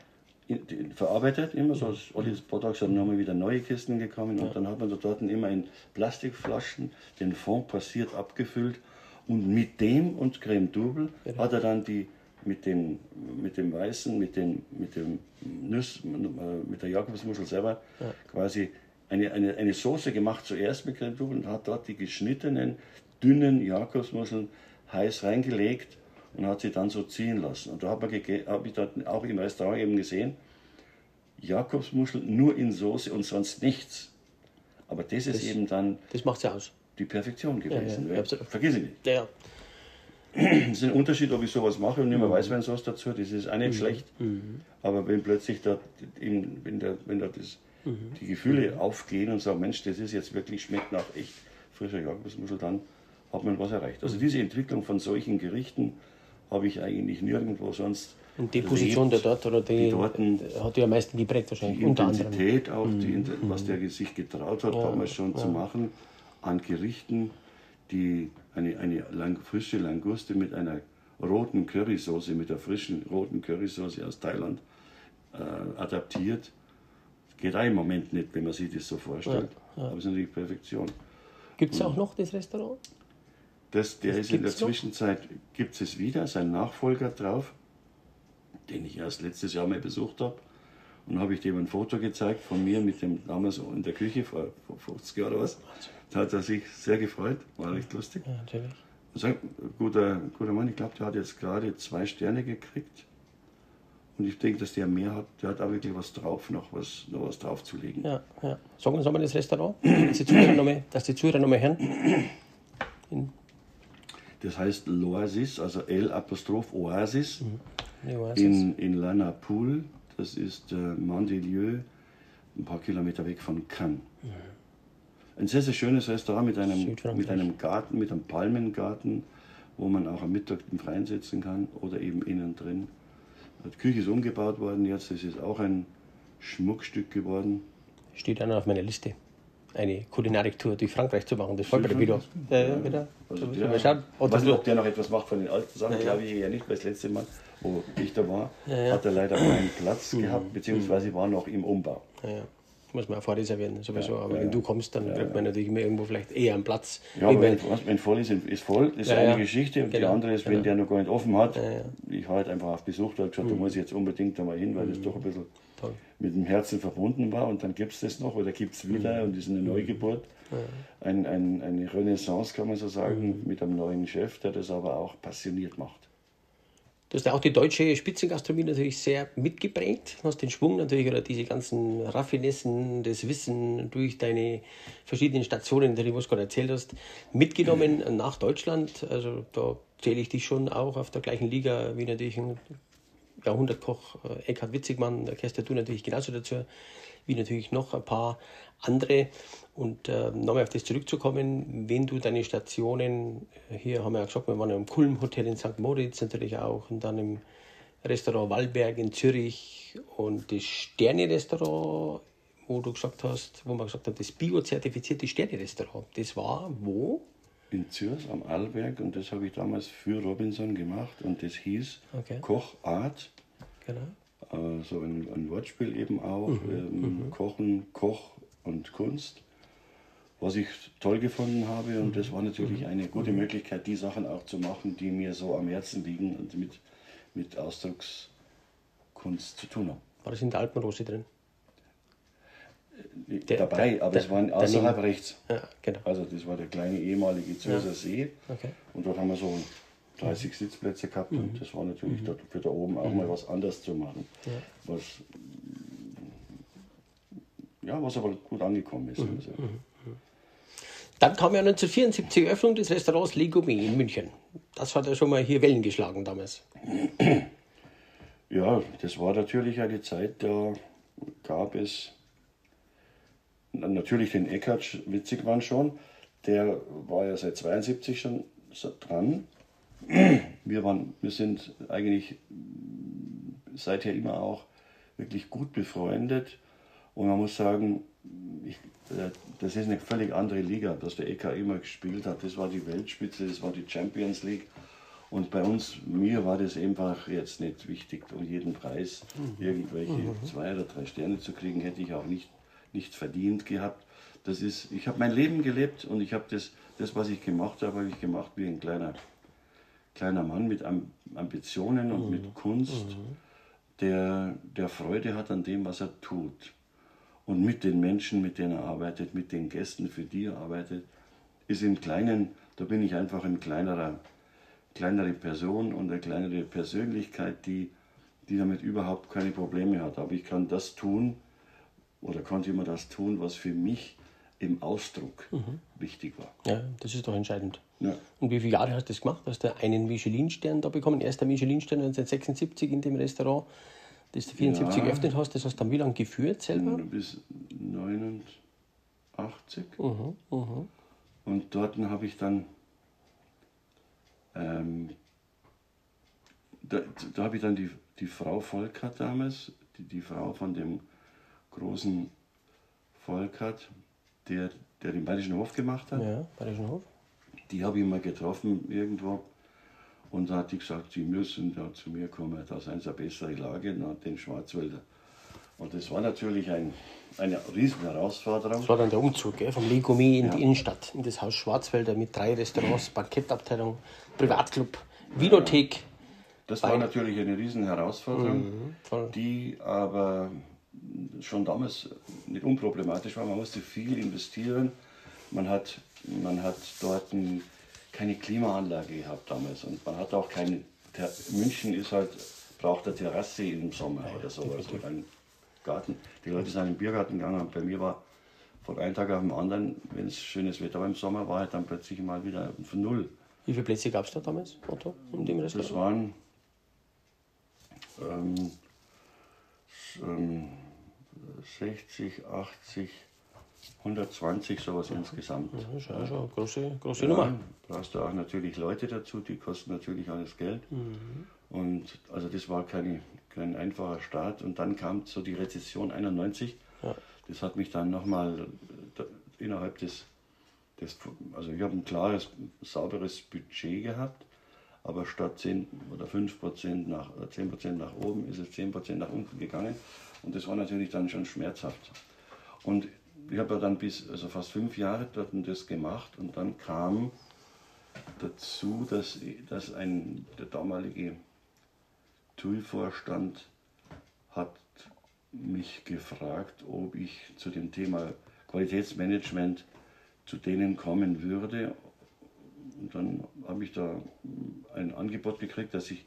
verarbeitet, immer so, mhm. alle paar Tage sind nochmal wieder neue Kisten gekommen und dann hat man dort immer in Plastikflaschen den Fond passiert abgefüllt und mit dem und Creme Double hat er dann die mit dem, mit dem Weißen, mit, den, mit dem Nuss, mit der Jakobsmuschel selber ja. quasi eine, eine, eine Soße gemacht, zuerst mit Creme Double und hat dort die geschnittenen, dünnen Jakobsmuscheln heiß reingelegt und hat sie dann so ziehen lassen. Und da habe hab ich dort auch im Restaurant eben gesehen, Jakobsmuscheln nur in Soße und sonst nichts. Aber das, das ist eben dann. Das macht ja aus. Die Perfektion gewesen. Ja, ja, Vergiss ich nicht. Ja, es ist ein Unterschied, ob ich sowas mache und nicht mehr mhm. Weißweinsauce dazu, das ist auch nicht mhm. schlecht. Mhm. Aber wenn plötzlich da, in, wenn da, wenn da das, mhm. die Gefühle aufgehen und sagen, Mensch, das ist jetzt wirklich, schmeckt nach echt frischer Jakobsmuschel, dann hat man was erreicht. Also mhm. diese Entwicklung von solchen Gerichten habe ich eigentlich nirgendwo sonst. Und die Position der dort oder die, die Dorten, hat ja am meisten geprägt wahrscheinlich. Die Intensität auch, die, was der sich getraut hat, ja, damals schon ja. zu machen an Gerichten, die eine, eine lang, frische Languste mit einer roten Currysoße, mit der frischen roten Currysoße aus Thailand äh, adaptiert. Geht auch im Moment nicht, wenn man sich das so vorstellt. Ja, ja. Aber es ist natürlich Perfektion. Gibt es auch noch das Restaurant? Das, der das ist in der Zwischenzeit, gibt es wieder, sein Nachfolger drauf, den ich erst letztes Jahr mal besucht habe. Und habe ich dem ein Foto gezeigt von mir mit dem damals in der Küche vor, vor 50 Jahren oder was. Da hat er sich sehr gefreut, war recht lustig. Ja, natürlich. Also, guter, guter Mann, ich glaube, der hat jetzt gerade zwei Sterne gekriegt. Und ich denke, dass der mehr hat, der hat auch wirklich was drauf, noch was, noch was draufzulegen. Ja, ja. Sagen wir uns das Restaurant, dass die Zuhörer nochmal, nochmal hören. In das heißt L'Oasis, also L-Apostroph Oasis, mhm. Oasis. In, in Lanapoul. Das ist äh, Mandelieu, ein paar Kilometer weg von Cannes. Mhm. Ein sehr, sehr schönes Restaurant mit einem, mit einem Garten, mit einem Palmengarten, wo man auch am Mittag im Freien sitzen kann oder eben innen drin. Die Küche ist umgebaut worden jetzt, das ist auch ein Schmuckstück geworden. Steht noch auf meiner Liste. Eine Kulinarik-Tour durch Frankreich zu machen, das folgt mir wieder. Ja, ja, wieder. Also mal schauen. Ich weiß nicht, ob der noch etwas macht von den alten Sachen, ja, glaube ich ja nicht, weil das letzte Mal, wo ich da war, hat er leider keinen Platz mhm. gehabt, beziehungsweise war noch im Umbau. Muss man auch vorreservieren, sowieso. Aber wenn du kommst, dann kriegt man natürlich immer irgendwo vielleicht eher einen Platz. Ja, aber wenn, wenn voll ist, ist voll. Das ist eine Geschichte. Und genau, die andere ist, wenn genau. der noch gar nicht offen hat. Ich war halt einfach auf Besuch da und gesagt, mhm. da muss ich jetzt unbedingt einmal hin, weil das mhm. doch ein bisschen Toll. mit dem Herzen verbunden war. Und dann gibt es das noch oder gibt es wieder mhm. und das ist eine mhm. Neugeburt. Ein, ein, eine Renaissance, kann man so sagen, mhm. mit einem neuen Chef, der das aber auch passioniert macht. Du hast ja auch die deutsche Spitzengastronomie natürlich sehr mitgeprägt. Du hast den Schwung natürlich oder diese ganzen Raffinessen, das Wissen durch deine verschiedenen Stationen, die du gerade erzählt hast, mitgenommen mhm. nach Deutschland. Also da zähle ich dich schon auch auf der gleichen Liga wie natürlich ein Jahrhundertkoch äh, Eckhard Witzigmann, da gehörst du natürlich genauso dazu, wie natürlich noch ein paar andere. Und äh, nochmal auf das zurückzukommen, wenn du deine Stationen, äh, hier haben wir ja gesagt, wir waren im Kulm Hotel in St. Moritz natürlich auch und dann im Restaurant Wallberg in Zürich und das Sterne-Restaurant, wo du gesagt hast, wo man gesagt hat, das bio-zertifizierte Sterne-Restaurant, das war wo? In Zürich am Allberg und das habe ich damals für Robinson gemacht und das hieß okay. Kochart. Genau. Äh, so ein, ein, Wortspiel eben auch. Mhm. Ähm, mhm. Kochen, Koch und Kunst. Was ich toll gefunden habe und das war natürlich mhm. eine gute mhm. Möglichkeit, die Sachen auch zu machen, die mir so am Herzen liegen und mit, mit Ausdruckskunst zu tun haben. War das in der Alpenrose drin? Äh, der, dabei, der, aber der, es war außerhalb rechts. Ja, genau. Also das war der kleine ehemalige Zürcher ja. See. Okay. Und dort haben wir so 30 mhm. Sitzplätze gehabt mhm. und das war natürlich mhm. für da oben auch mhm. mal was anderes zu machen. Ja. Was, ja, was aber gut angekommen ist. Mhm. Also. Mhm. Dann kam ja 1974 die Öffnung des Restaurants Le Gourmet in München. Das hat ja schon mal hier Wellen geschlagen damals. Ja, das war natürlich eine Zeit, da gab es natürlich den Eckert witzig waren schon. Der war ja seit 72 schon dran. Wir, waren, wir sind eigentlich seither immer auch wirklich gut befreundet. Und man muss sagen, ich, äh, das ist eine völlig andere Liga, dass der EK immer gespielt hat. Das war die Weltspitze, das war die Champions League. Und bei uns, mir war das einfach jetzt nicht wichtig, um jeden Preis mhm. irgendwelche mhm. zwei oder drei Sterne zu kriegen, hätte ich auch nicht, nicht verdient gehabt. Das ist, ich habe mein Leben gelebt und ich habe das, das, was ich gemacht habe, habe ich gemacht wie ein kleiner, kleiner Mann mit Ambitionen und mhm. mit Kunst, mhm. der, der Freude hat an dem, was er tut und mit den Menschen, mit denen er arbeitet, mit den Gästen, für die er arbeitet, ist im Kleinen, da bin ich einfach ein kleinerer, kleinere Person und eine kleinere Persönlichkeit, die, die damit überhaupt keine Probleme hat. Aber ich kann das tun oder konnte immer das tun, was für mich im Ausdruck mhm. wichtig war. Ja, das ist doch entscheidend. Ja. Und wie viele Jahre hast du das gemacht? Hast du einen Michelin-Stern da bekommen? Erster Michelin-Stern 1976 in dem Restaurant das du 74 ja. geöffnet hast, das hast du dann wie lange geführt selber? Bis 89. Mhm, mh. Und dort habe ich dann, ähm, da, da habe ich dann die, die Frau Volkert damals, die, die Frau von dem großen Volkert, der, der den Bayerischen Hof gemacht hat. Ja, Bayerischen Hof. Die habe ich mal getroffen irgendwo und da hat die gesagt, Sie müssen da zu mir kommen, da sind Sie eine bessere Lage, nach den Schwarzwälder. Und das war natürlich ein, eine riesen Herausforderung. Das war dann der Umzug gell, vom Legomi in ja. die Innenstadt, in das Haus Schwarzwälder mit drei Restaurants, Bankettabteilung, Privatclub, Vinothek. Das war natürlich eine riesen Herausforderung, mhm, die aber schon damals nicht unproblematisch war. Man musste viel investieren. Man hat, man hat dort ein keine Klimaanlage gehabt damals und man hat auch keine. Ter München ist halt, braucht eine Terrasse im Sommer oder sowas oder einen Garten. Die Leute sind in den Biergarten gegangen und bei mir war von einem Tag auf den anderen, wenn es schönes Wetter war im Sommer, war halt dann plötzlich mal wieder von null. Wie viele Plätze gab es da damals, Otto, in dem Das waren ähm, ähm, 60, 80, 120 sowas insgesamt. Ja, das ist ja schon eine große, große ja, Nummer. brauchst du auch natürlich Leute dazu, die kosten natürlich alles Geld. Mhm. Und also das war keine, kein einfacher Start. Und dann kam so die Rezession 91. Ja. Das hat mich dann nochmal innerhalb des, des, also ich habe ein klares, sauberes Budget gehabt, aber statt 10 oder 5 Prozent nach, 10 Prozent nach oben ist es 10 Prozent nach unten gegangen. Und das war natürlich dann schon schmerzhaft. Und ich habe ja dann bis, also fast fünf Jahre dort das gemacht und dann kam dazu, dass, dass ein, der damalige TUI-Vorstand hat mich gefragt, ob ich zu dem Thema Qualitätsmanagement zu denen kommen würde. Und dann habe ich da ein Angebot gekriegt, dass ich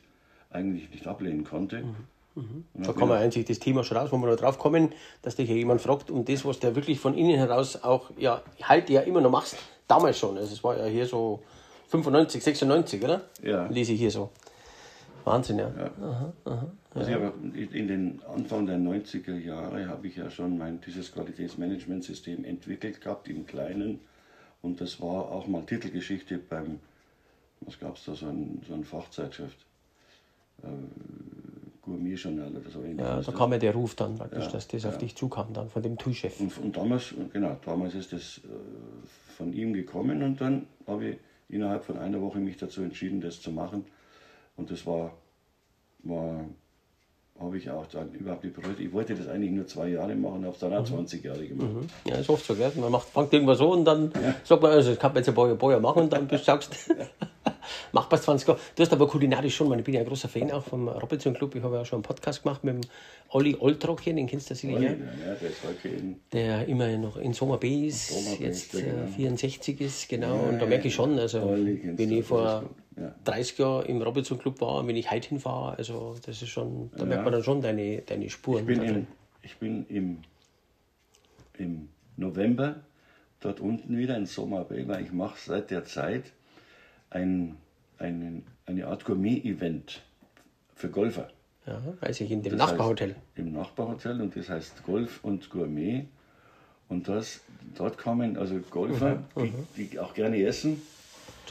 eigentlich nicht ablehnen konnte. Mhm. Mhm. Da kann man eigentlich das Thema schon raus, wo wir noch drauf kommen, dass dich ja jemand fragt, um das, was du wirklich von innen heraus auch ja, heute ja immer noch machst, damals schon. Also es war ja hier so 95, 96, oder? Ja. Lese ich hier so. Wahnsinn, ja. ja. Aha, aha, also ja. in den Anfang der 90er Jahre habe ich ja schon mein, dieses Qualitätsmanagementsystem entwickelt gehabt, im Kleinen. Und das war auch mal Titelgeschichte beim, was gab es da, so ein, so ein Fachzeitschrift. Äh, Gourmet-Journal oder so. Ja, da kam ja der Ruf dann praktisch, ja, dass das ja. auf dich zukam, dann von dem Toolchef. Und, und, damals, genau, damals ist das äh, von ihm gekommen und dann habe ich innerhalb von einer Woche mich dazu entschieden, das zu machen. Und das war, war habe ich auch dann überhaupt nicht bereut. Ich wollte das eigentlich nur zwei Jahre machen, habe es dann auch 20 mhm. Jahre gemacht. Mhm. Ja, ist oft so, gell? Man macht, fängt irgendwas so und dann ja. sagt man, also ich kann jetzt ein paar Jahre machen und dann bist, sagst mach was 20 Jahre. Du hast aber kulinarisch schon, ich bin ja ein großer Fan auch vom Robinson Club. Ich habe ja schon einen Podcast gemacht mit dem Olli Oltrock hier, den kennst du sicher. Ja, der ist okay. Der immer noch in Sommer B ist, Sommer jetzt äh, genau. 64 ist, genau. Ja, und da merke ich schon, also wenn ich vor ja. 30 Jahren im Robinson Club war, wenn ich heute hinfahre, also das ist schon, da merkt man dann schon deine, deine Spuren. Ich bin, im, ich bin im, im November dort unten wieder in Sommer weil ich mache seit der Zeit ein, ein, eine Art Gourmet-Event für Golfer. Ja, weiß ich, in dem das Nachbarhotel. Heißt, Im Nachbarhotel und das heißt Golf und Gourmet. Und das, dort kommen also Golfer, mhm, die, mhm. die, auch gerne essen.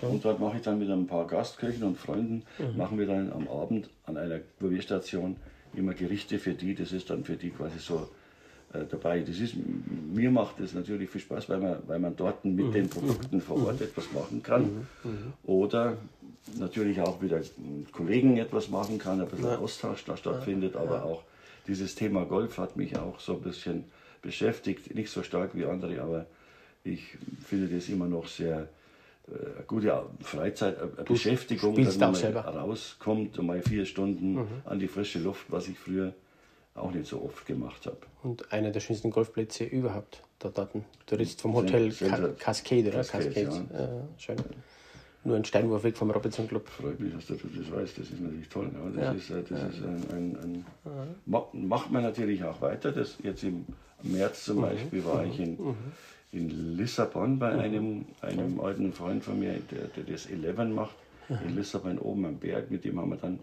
So. Und dort mache ich dann mit ein paar Gastköchen und Freunden, mhm. machen wir dann am Abend an einer Gourmetstation immer Gerichte für die. Das ist dann für die quasi so dabei. Das ist, mir macht es natürlich viel Spaß, weil man, weil man dort mit mhm. den Produkten vor Ort mhm. etwas machen kann. Mhm. Oder natürlich auch wieder Kollegen etwas machen kann, ein bisschen ja. Austausch da stattfindet, ja. aber auch dieses Thema Golf hat mich auch so ein bisschen beschäftigt. Nicht so stark wie andere, aber ich finde das immer noch sehr äh, gute Freizeitbeschäftigung, dass man mal rauskommt und mal vier Stunden mhm. an die frische Luft, was ich früher auch nicht so oft gemacht habe. Und einer der schönsten Golfplätze überhaupt dort hatten. Du redest vom Hotel Cascade, oder? Cascade, Cascade. Ja. Ja, schön. Nur ein Steinwurf weg vom Robinson Club. Freut mich, dass du das weißt. Das ist natürlich toll. Ja. Das ja. ist, äh, das ist ein, ein, ein macht man natürlich auch weiter. Das jetzt im März zum mhm. Beispiel war mhm. ich in, mhm. in Lissabon bei mhm. einem, einem alten Freund von mir, der, der das Eleven macht. Mhm. In Lissabon oben am Berg. Mit dem haben wir dann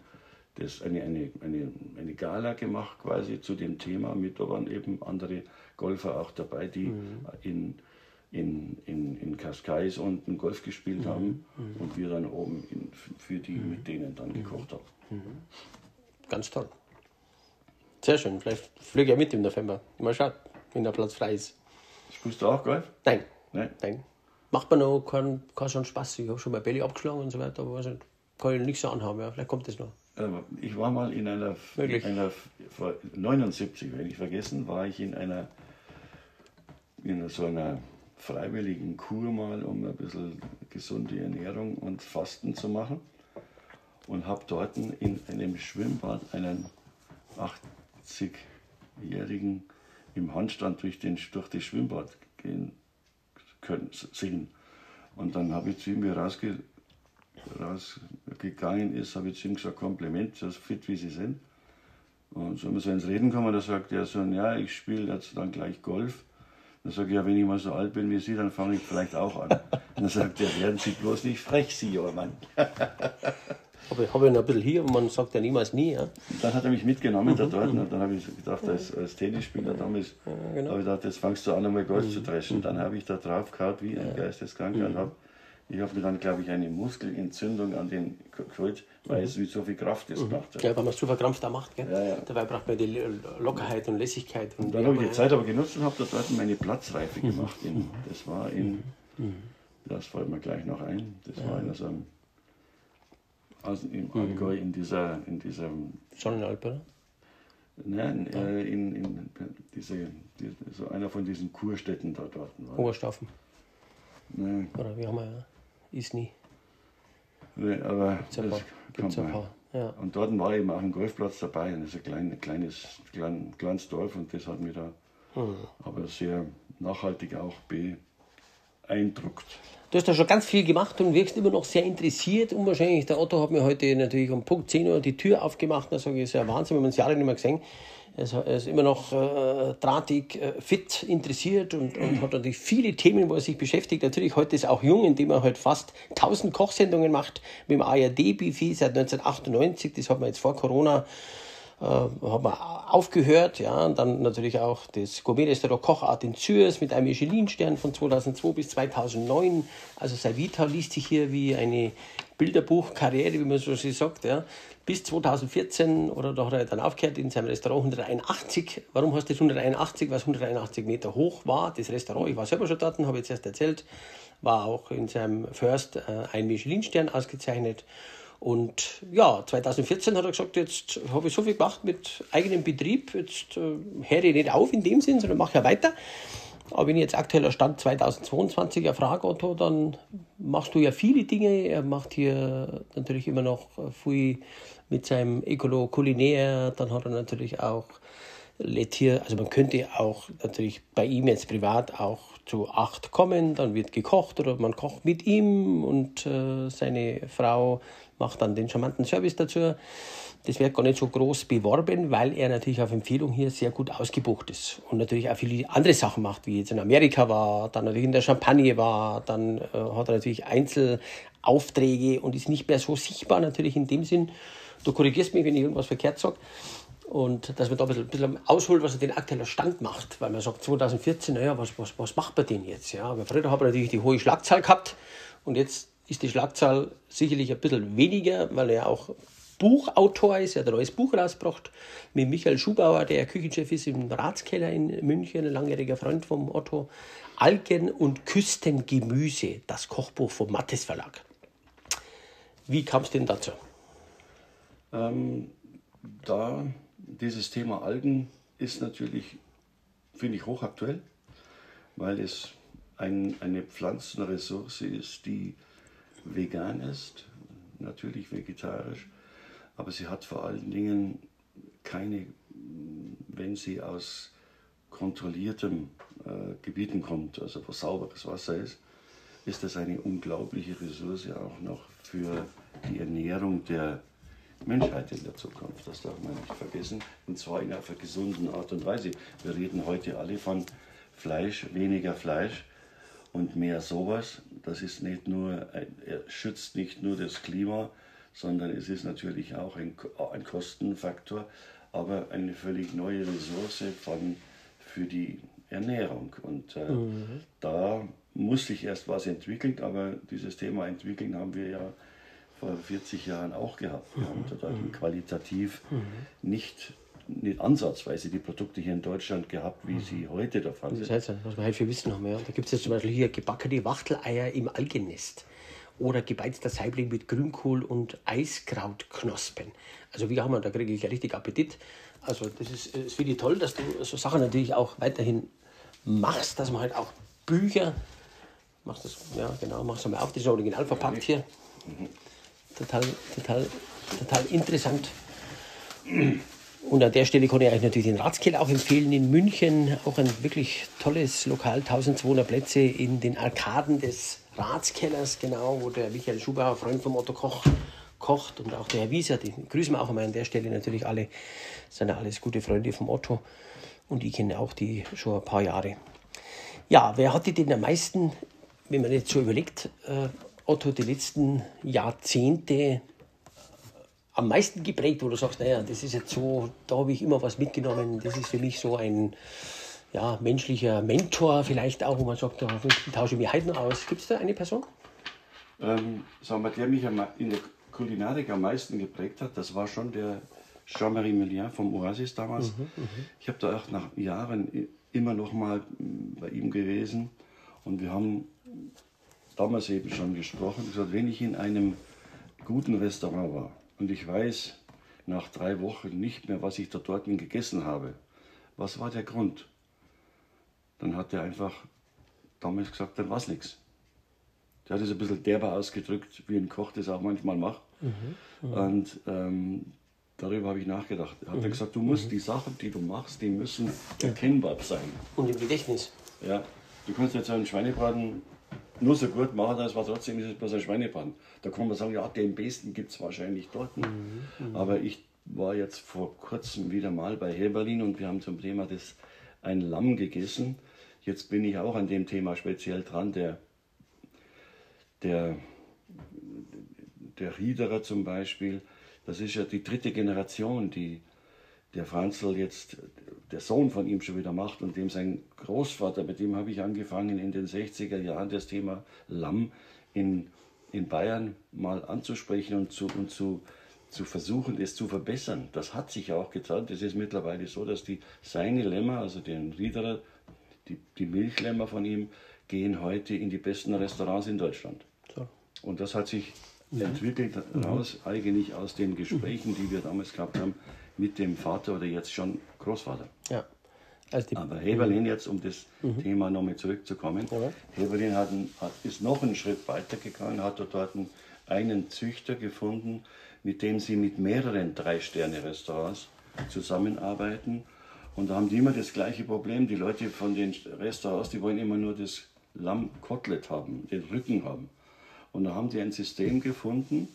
das eine, eine, eine, eine Gala gemacht quasi zu dem Thema mit, da waren eben andere Golfer auch dabei, die mhm. in, in, in, in Cascais unten Golf gespielt mhm. haben mhm. und wir dann oben in, für die mhm. mit denen dann gekocht haben. Mhm. Ganz toll. Sehr schön. Vielleicht fliege ich mit im November. Mal schauen, wenn der Platz frei ist. Spielst du auch Golf? Nein. Nein. Nein. Macht man noch keinen kein schon Spaß. Ich habe schon mal Belly abgeschlagen und so weiter, aber also kann ich nichts anhaben. Ja. Vielleicht kommt das noch. Ich war mal in einer, in einer, vor 79, wenn ich vergessen, war ich in einer, in so einer freiwilligen Kur mal, um ein bisschen gesunde Ernährung und Fasten zu machen. Und habe dort in einem Schwimmbad einen 80-Jährigen im Handstand durch, den, durch das Schwimmbad gehen können, sehen. Und dann habe ich zu ihm rausge rausgegangen ist, habe ich zu ihm gesagt, Kompliment, so fit wie Sie sind. Und so wir ins Reden kommen, da sagt er so, ja, ich spiele jetzt dann gleich Golf. Dann sage ich, ja, wenn ich mal so alt bin wie Sie, dann fange ich vielleicht auch an. Dann sagt er, werden Sie bloß nicht frech, Sie, junger Mann. Aber ich habe ihn ein bisschen hier und man sagt ja niemals nie. Ja? Dann hat er mich mitgenommen da dort und dann habe ich gedacht, als, als Tennisspieler damals, ja, genau. habe ich gedacht, jetzt fangst du an, einmal Golf mhm. zu dreschen. Dann habe ich da drauf gehabt, wie ein Geisteskranker mhm. und habe ich habe dann, glaube ich, eine Muskelentzündung an den geholt, weil mhm. es mit so viel Kraft ist. Mhm. Macht. Ja, wenn man es zu verkrampft macht. Gell? Ja, ja. Dabei braucht man die Lockerheit und Lässigkeit. Und, und dann habe ich die Zeit aber genutzt und habe da dort meine Platzreife mhm. gemacht. In, mhm. das war in, mhm. das fällt mir gleich noch ein, das ja. war in so einem, also im Allgäu in dieser, in dieser Sonnenalpe, Nein, äh, in, in diese, die, so einer von diesen Kurstätten da dort. Oberstaufen. Nein. Oder wie haben wir ist nie. Nee, aber das kommt mal. Ja. Und dort war eben auch ein Golfplatz dabei. Und das ist ein klein, kleines, klein, kleines Dorf und das hat mir da mhm. aber sehr nachhaltig auch be, beeindruckt. Du hast da schon ganz viel gemacht und wirkst immer noch sehr interessiert. Unwahrscheinlich, der Otto hat mir heute natürlich um Punkt 10 Uhr die Tür aufgemacht. Da sage ich, ist ja Wahnsinn, wir haben uns Jahre nicht mehr gesehen. Er ist immer noch äh, drahtig, äh, fit, interessiert und, und, hat natürlich viele Themen, wo er sich beschäftigt. Natürlich heute ist er auch jung, indem er halt fast 1000 Kochsendungen macht mit dem ARD-Bifi seit 1998. Das hat man jetzt vor Corona äh, hat man aufgehört, ja, und dann natürlich auch das Gourmet-Restaurant Kochart in Zürs mit einem Michelin-Stern von 2002 bis 2009. Also sein Vita liest sich hier wie eine Bilderbuchkarriere, wie man so sagt, ja. Bis 2014, oder da hat er dann aufgehört in seinem Restaurant 181. Warum heißt das 181? Weil es 181 Meter hoch war, das Restaurant. Ich war selber schon dort, habe jetzt erst erzählt, war auch in seinem First äh, ein Michelin-Stern ausgezeichnet. Und ja, 2014 hat er gesagt, jetzt habe ich so viel gemacht mit eigenem Betrieb, jetzt äh, höre ich nicht auf in dem Sinn, sondern mache ja weiter. Aber wenn ich jetzt aktueller Stand 2022 erfrage, Otto, dann machst du ja viele Dinge. Er macht hier natürlich immer noch viel mit seinem Ecolo Kulinär. Dann hat er natürlich auch Letier, also man könnte auch natürlich bei ihm jetzt privat auch zu acht kommen, dann wird gekocht oder man kocht mit ihm und äh, seine Frau macht dann den charmanten Service dazu. Das wird gar nicht so groß beworben, weil er natürlich auf Empfehlung hier sehr gut ausgebucht ist und natürlich auch viele andere Sachen macht, wie jetzt in Amerika war, dann natürlich in der Champagne war, dann äh, hat er natürlich Einzelaufträge und ist nicht mehr so sichtbar natürlich in dem Sinn. Du korrigierst mich, wenn ich irgendwas verkehrt sage. Und dass man da ein bisschen, ein bisschen ausholt, was er den aktuellen Stand macht. Weil man sagt, 2014, naja, was, was, was macht man denn jetzt? Ja, aber früher hat man natürlich die hohe Schlagzahl gehabt und jetzt ist die Schlagzahl sicherlich ein bisschen weniger, weil er auch Buchautor ist. Er hat ein neues Buch rausgebracht mit Michael Schubauer, der Küchenchef ist im Ratskeller in München, ein langjähriger Freund vom Otto. Algen- und Küstengemüse, das Kochbuch vom Mattes Verlag. Wie kam es denn dazu? Ähm, da dieses Thema Algen ist natürlich, finde ich, hochaktuell, weil es ein, eine Pflanzenressource ist, die vegan ist, natürlich vegetarisch, aber sie hat vor allen Dingen keine, wenn sie aus kontrollierten äh, Gebieten kommt, also wo sauberes Wasser ist, ist das eine unglaubliche Ressource auch noch für die Ernährung der Menschheit in der Zukunft. Das darf man nicht vergessen. Und zwar in einer gesunden Art und Weise. Wir reden heute alle von Fleisch, weniger Fleisch und mehr sowas. Das ist nicht nur, er schützt nicht nur das Klima, sondern es ist natürlich auch ein, ein Kostenfaktor, aber eine völlig neue Ressource von, für die Ernährung. Und äh, mhm. da muss sich erst was entwickeln, aber dieses Thema entwickeln haben wir ja vor 40 Jahren auch gehabt. Wir haben dort mhm. qualitativ mhm. nicht, nicht ansatzweise die Produkte hier in Deutschland gehabt, wie mhm. sie heute der Fall sind. Das heißt, was wir halt für wissen haben, ja. da gibt es jetzt zum Beispiel hier gebackene Wachteleier im Algennest oder gebeizter Saibling mit Grünkohl und Eiskrautknospen. Also wie haben wir, da kriege ich ja richtig Appetit. Also das ist, das finde ich toll, dass du so Sachen natürlich auch weiterhin machst, dass man halt auch Bücher, machst das, ja genau, machst du mal auf, das ist original verpackt hier. Total, total, total interessant. Und an der Stelle kann ich euch natürlich den Ratskeller auch empfehlen in München. Auch ein wirklich tolles Lokal, 1200 Plätze in den Arkaden des Ratskellers, genau, wo der Michael Schubauer, Freund vom Otto Koch, kocht und auch der Herr Wieser. Die grüßen wir auch einmal an der Stelle natürlich alle. Das sind alles gute Freunde vom Otto und ich kenne auch die schon ein paar Jahre. Ja, wer hat die denn am meisten, wenn man jetzt so überlegt, äh, Otto die letzten Jahrzehnte am meisten geprägt, wo du sagst, naja, das ist jetzt so, da habe ich immer was mitgenommen, das ist für mich so ein ja, menschlicher Mentor vielleicht auch, wo man sagt, da tausche ich mich heute noch aus. Gibt es da eine Person? Ähm, sagen wir, der mich in der Kulinarik am meisten geprägt hat, das war schon der Jean-Marie Mellien vom Oasis damals. Mhm, mhm. ich habe da auch nach Jahren immer noch mal bei ihm gewesen und wir haben damals eben schon gesprochen, gesagt, wenn ich in einem guten Restaurant war und ich weiß nach drei Wochen nicht mehr, was ich da dort gegessen habe, was war der Grund? Dann hat er einfach damals gesagt, dann war es nichts. Der hat es ein bisschen derber ausgedrückt, wie ein Koch das auch manchmal macht. Mhm, mhm. und ähm, darüber habe ich nachgedacht. Er hat mhm, gesagt, du musst mhm. die Sachen, die du machst, die müssen erkennbar sein. Und im Gedächtnis. Ja. Du kannst jetzt einen Schweinebraten nur so gut machen, als war trotzdem ist es bloß ein Schweinebrand. Da kann man sagen, ja, den besten gibt es wahrscheinlich dort. Mhm, mhm, Aber ich war jetzt vor kurzem wieder mal bei Heberlin und wir haben zum Thema das ein Lamm gegessen. Jetzt bin ich auch an dem Thema speziell dran, der, der, der Riederer zum Beispiel. Das ist ja die dritte Generation, die der Franzl jetzt, der Sohn von ihm schon wieder macht und dem sein Großvater, mit dem habe ich angefangen in den 60er Jahren das Thema Lamm in, in Bayern mal anzusprechen und zu, und zu, zu versuchen, es zu verbessern. Das hat sich auch getan. Es ist mittlerweile so, dass die seine Lämmer, also den Riederer, die, die Milchlämmer von ihm, gehen heute in die besten Restaurants in Deutschland. So. Und das hat sich mhm. entwickelt raus, eigentlich aus den Gesprächen, die wir damals gehabt haben mit dem Vater oder jetzt schon Großvater. Ja. Also Aber Heberlin jetzt, um das mhm. Thema nochmal zurückzukommen, ja. Heberlin hat, hat, ist noch einen Schritt weiter gegangen, hat dort einen Züchter gefunden, mit dem sie mit mehreren Drei-Sterne-Restaurants zusammenarbeiten. Und da haben die immer das gleiche Problem. Die Leute von den Restaurants, die wollen immer nur das Lammkotelett haben, den Rücken haben. Und da haben die ein System gefunden,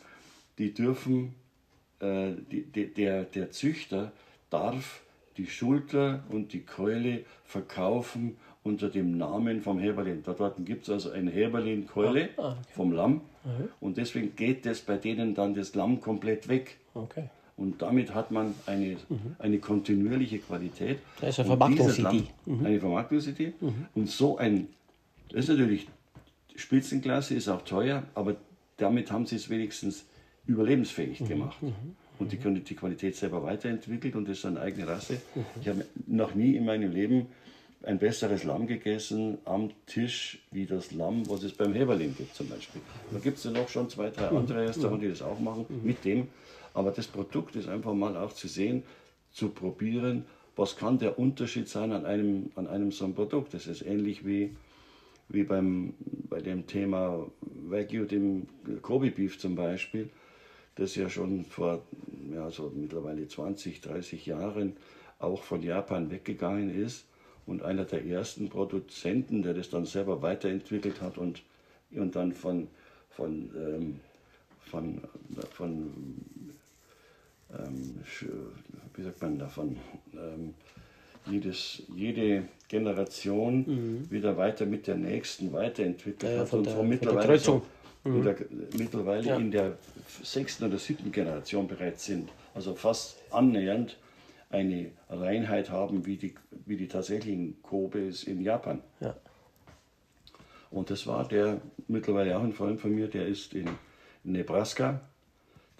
die dürfen äh, die, der, der Züchter darf die Schulter und die Keule verkaufen unter dem Namen vom Heberlin. Da dort gibt es also eine Heberlin-Keule ah, ah, okay. vom Lamm mhm. und deswegen geht das bei denen dann das Lamm komplett weg. Okay. Und damit hat man eine, mhm. eine kontinuierliche Qualität. Das ist eine Vermarktungsidee. Mhm. Eine Vermarktungsidee. Mhm. Und so ein, das ist natürlich Spitzenklasse, ist auch teuer, aber damit haben sie es wenigstens überlebensfähig mhm. gemacht. Mhm. Und die können die Qualität selber weiterentwickelt und das ist eine eigene Rasse. Mhm. Ich habe noch nie in meinem Leben ein besseres Lamm gegessen am Tisch wie das Lamm, was es beim Heberlin gibt zum Beispiel. Da gibt es ja noch schon zwei, drei andere Restaurants, die das auch machen mit dem. Aber das Produkt ist einfach mal auch zu sehen, zu probieren, was kann der Unterschied sein an einem, an einem so einem Produkt. Das ist ähnlich wie, wie beim, bei dem Thema Wagyu, dem Kobe Beef zum Beispiel das ja schon vor ja, so mittlerweile 20, 30 Jahren auch von Japan weggegangen ist und einer der ersten Produzenten, der das dann selber weiterentwickelt hat und, und dann von, von, ähm, von, von ähm, wie sagt man davon, ähm, jedes, jede Generation mhm. wieder weiter mit der nächsten weiterentwickelt ja, hat und so mittlerweile so mhm. oder mittlerweile ja. in der sechsten oder siebten Generation bereits sind. Also fast annähernd eine Reinheit haben wie die, wie die tatsächlichen Kobes in Japan. Ja. Und das war der mittlerweile auch ein Freund von mir, der ist in Nebraska,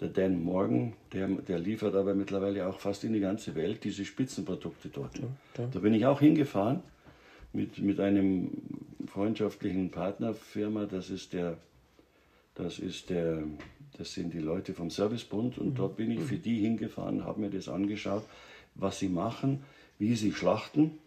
der Dan Morgan, der, der liefert aber mittlerweile auch fast in die ganze Welt diese Spitzenprodukte dort. Ja, ja. Da bin ich auch hingefahren mit, mit einem freundschaftlichen Partnerfirma, das ist der das, ist der, das sind die Leute vom Servicebund und mhm. dort bin ich für die hingefahren, habe mir das angeschaut, was sie machen, wie sie schlachten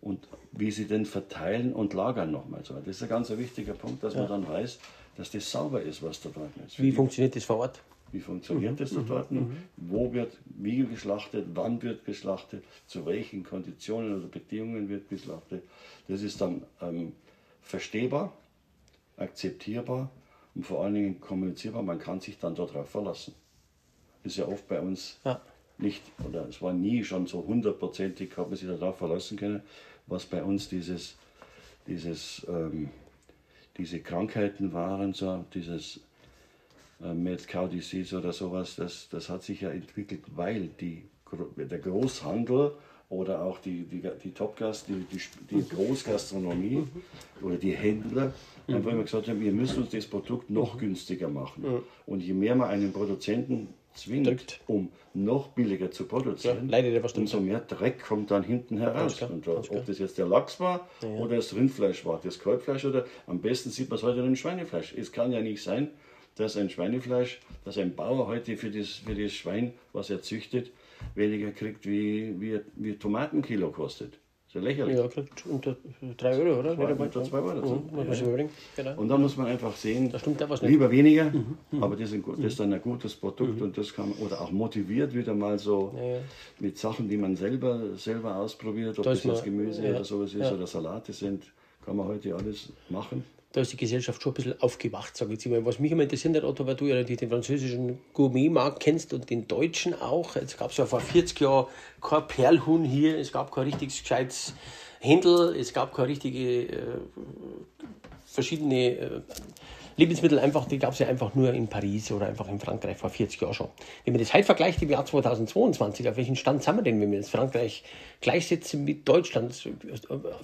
und wie sie den verteilen und lagern nochmal. So, das ist ein ganz wichtiger Punkt, dass ja. man dann weiß, dass das sauber ist, was da dort ist. Wie funktioniert das vor Ort? Wie funktioniert mhm. das da dort? Mhm. Wo wird wie geschlachtet, wann wird geschlachtet, zu welchen Konditionen oder Bedingungen wird geschlachtet. Das ist dann ähm, verstehbar, akzeptierbar und vor allen Dingen kommunizierbar. Man kann sich dann darauf verlassen. Ist ja oft bei uns ja. nicht, oder es war nie schon so hundertprozentig, hat man sich darauf verlassen können, was bei uns dieses, dieses, ähm, diese Krankheiten waren, so dieses äh, Mad Cow Disease oder sowas, das, das hat sich ja entwickelt, weil die, der Großhandel oder auch die, die, die Topgast, die, die, die Großgastronomie oder die Händler einfach immer gesagt haben, wir müssen uns das Produkt noch günstiger machen. Und je mehr man einen Produzenten zwingt, Drückt. um noch billiger zu produzieren, ja, umso mehr Dreck kommt dann hinten heraus. Klar, und ob das jetzt der Lachs war ja, oder das Rindfleisch war, das Kalbfleisch oder am besten sieht man es heute im Schweinefleisch. Es kann ja nicht sein, dass ein Schweinefleisch, dass ein Bauer heute für das, für das Schwein, was er züchtet, weniger kriegt, wie, wie, wie Tomatenkilo kostet. Das ist ja lächerlich. Ja, kriegt unter 3 Euro, oder? Zwei, unter 2 Euro. Mhm, ja. genau. Und da muss man einfach sehen, lieber weniger, mhm. Mhm. aber das ist, ein, das ist, dann ein gutes Produkt mhm. und das kann oder auch motiviert wieder mal so ja, ja. mit Sachen, die man selber, selber ausprobiert, ob da das jetzt Gemüse oder sowas ist oder Salate sind kann man heute alles machen. Da ist die Gesellschaft schon ein bisschen aufgewacht, sage ich jetzt mal. Was mich immer interessiert hat, Otto, weil du ja natürlich den französischen Gourmetmarkt kennst und den deutschen auch. Jetzt gab es ja vor 40 Jahren kein Perlhuhn hier, es gab kein richtiges gescheites Händel, es gab keine richtige äh, verschiedene äh, Lebensmittel einfach, die gab es ja einfach nur in Paris oder einfach in Frankreich vor 40 Jahren schon. Wenn man das heute vergleicht im Jahr 2022, auf welchen Stand sind wir denn, wenn wir jetzt Frankreich gleichsetzen mit Deutschland?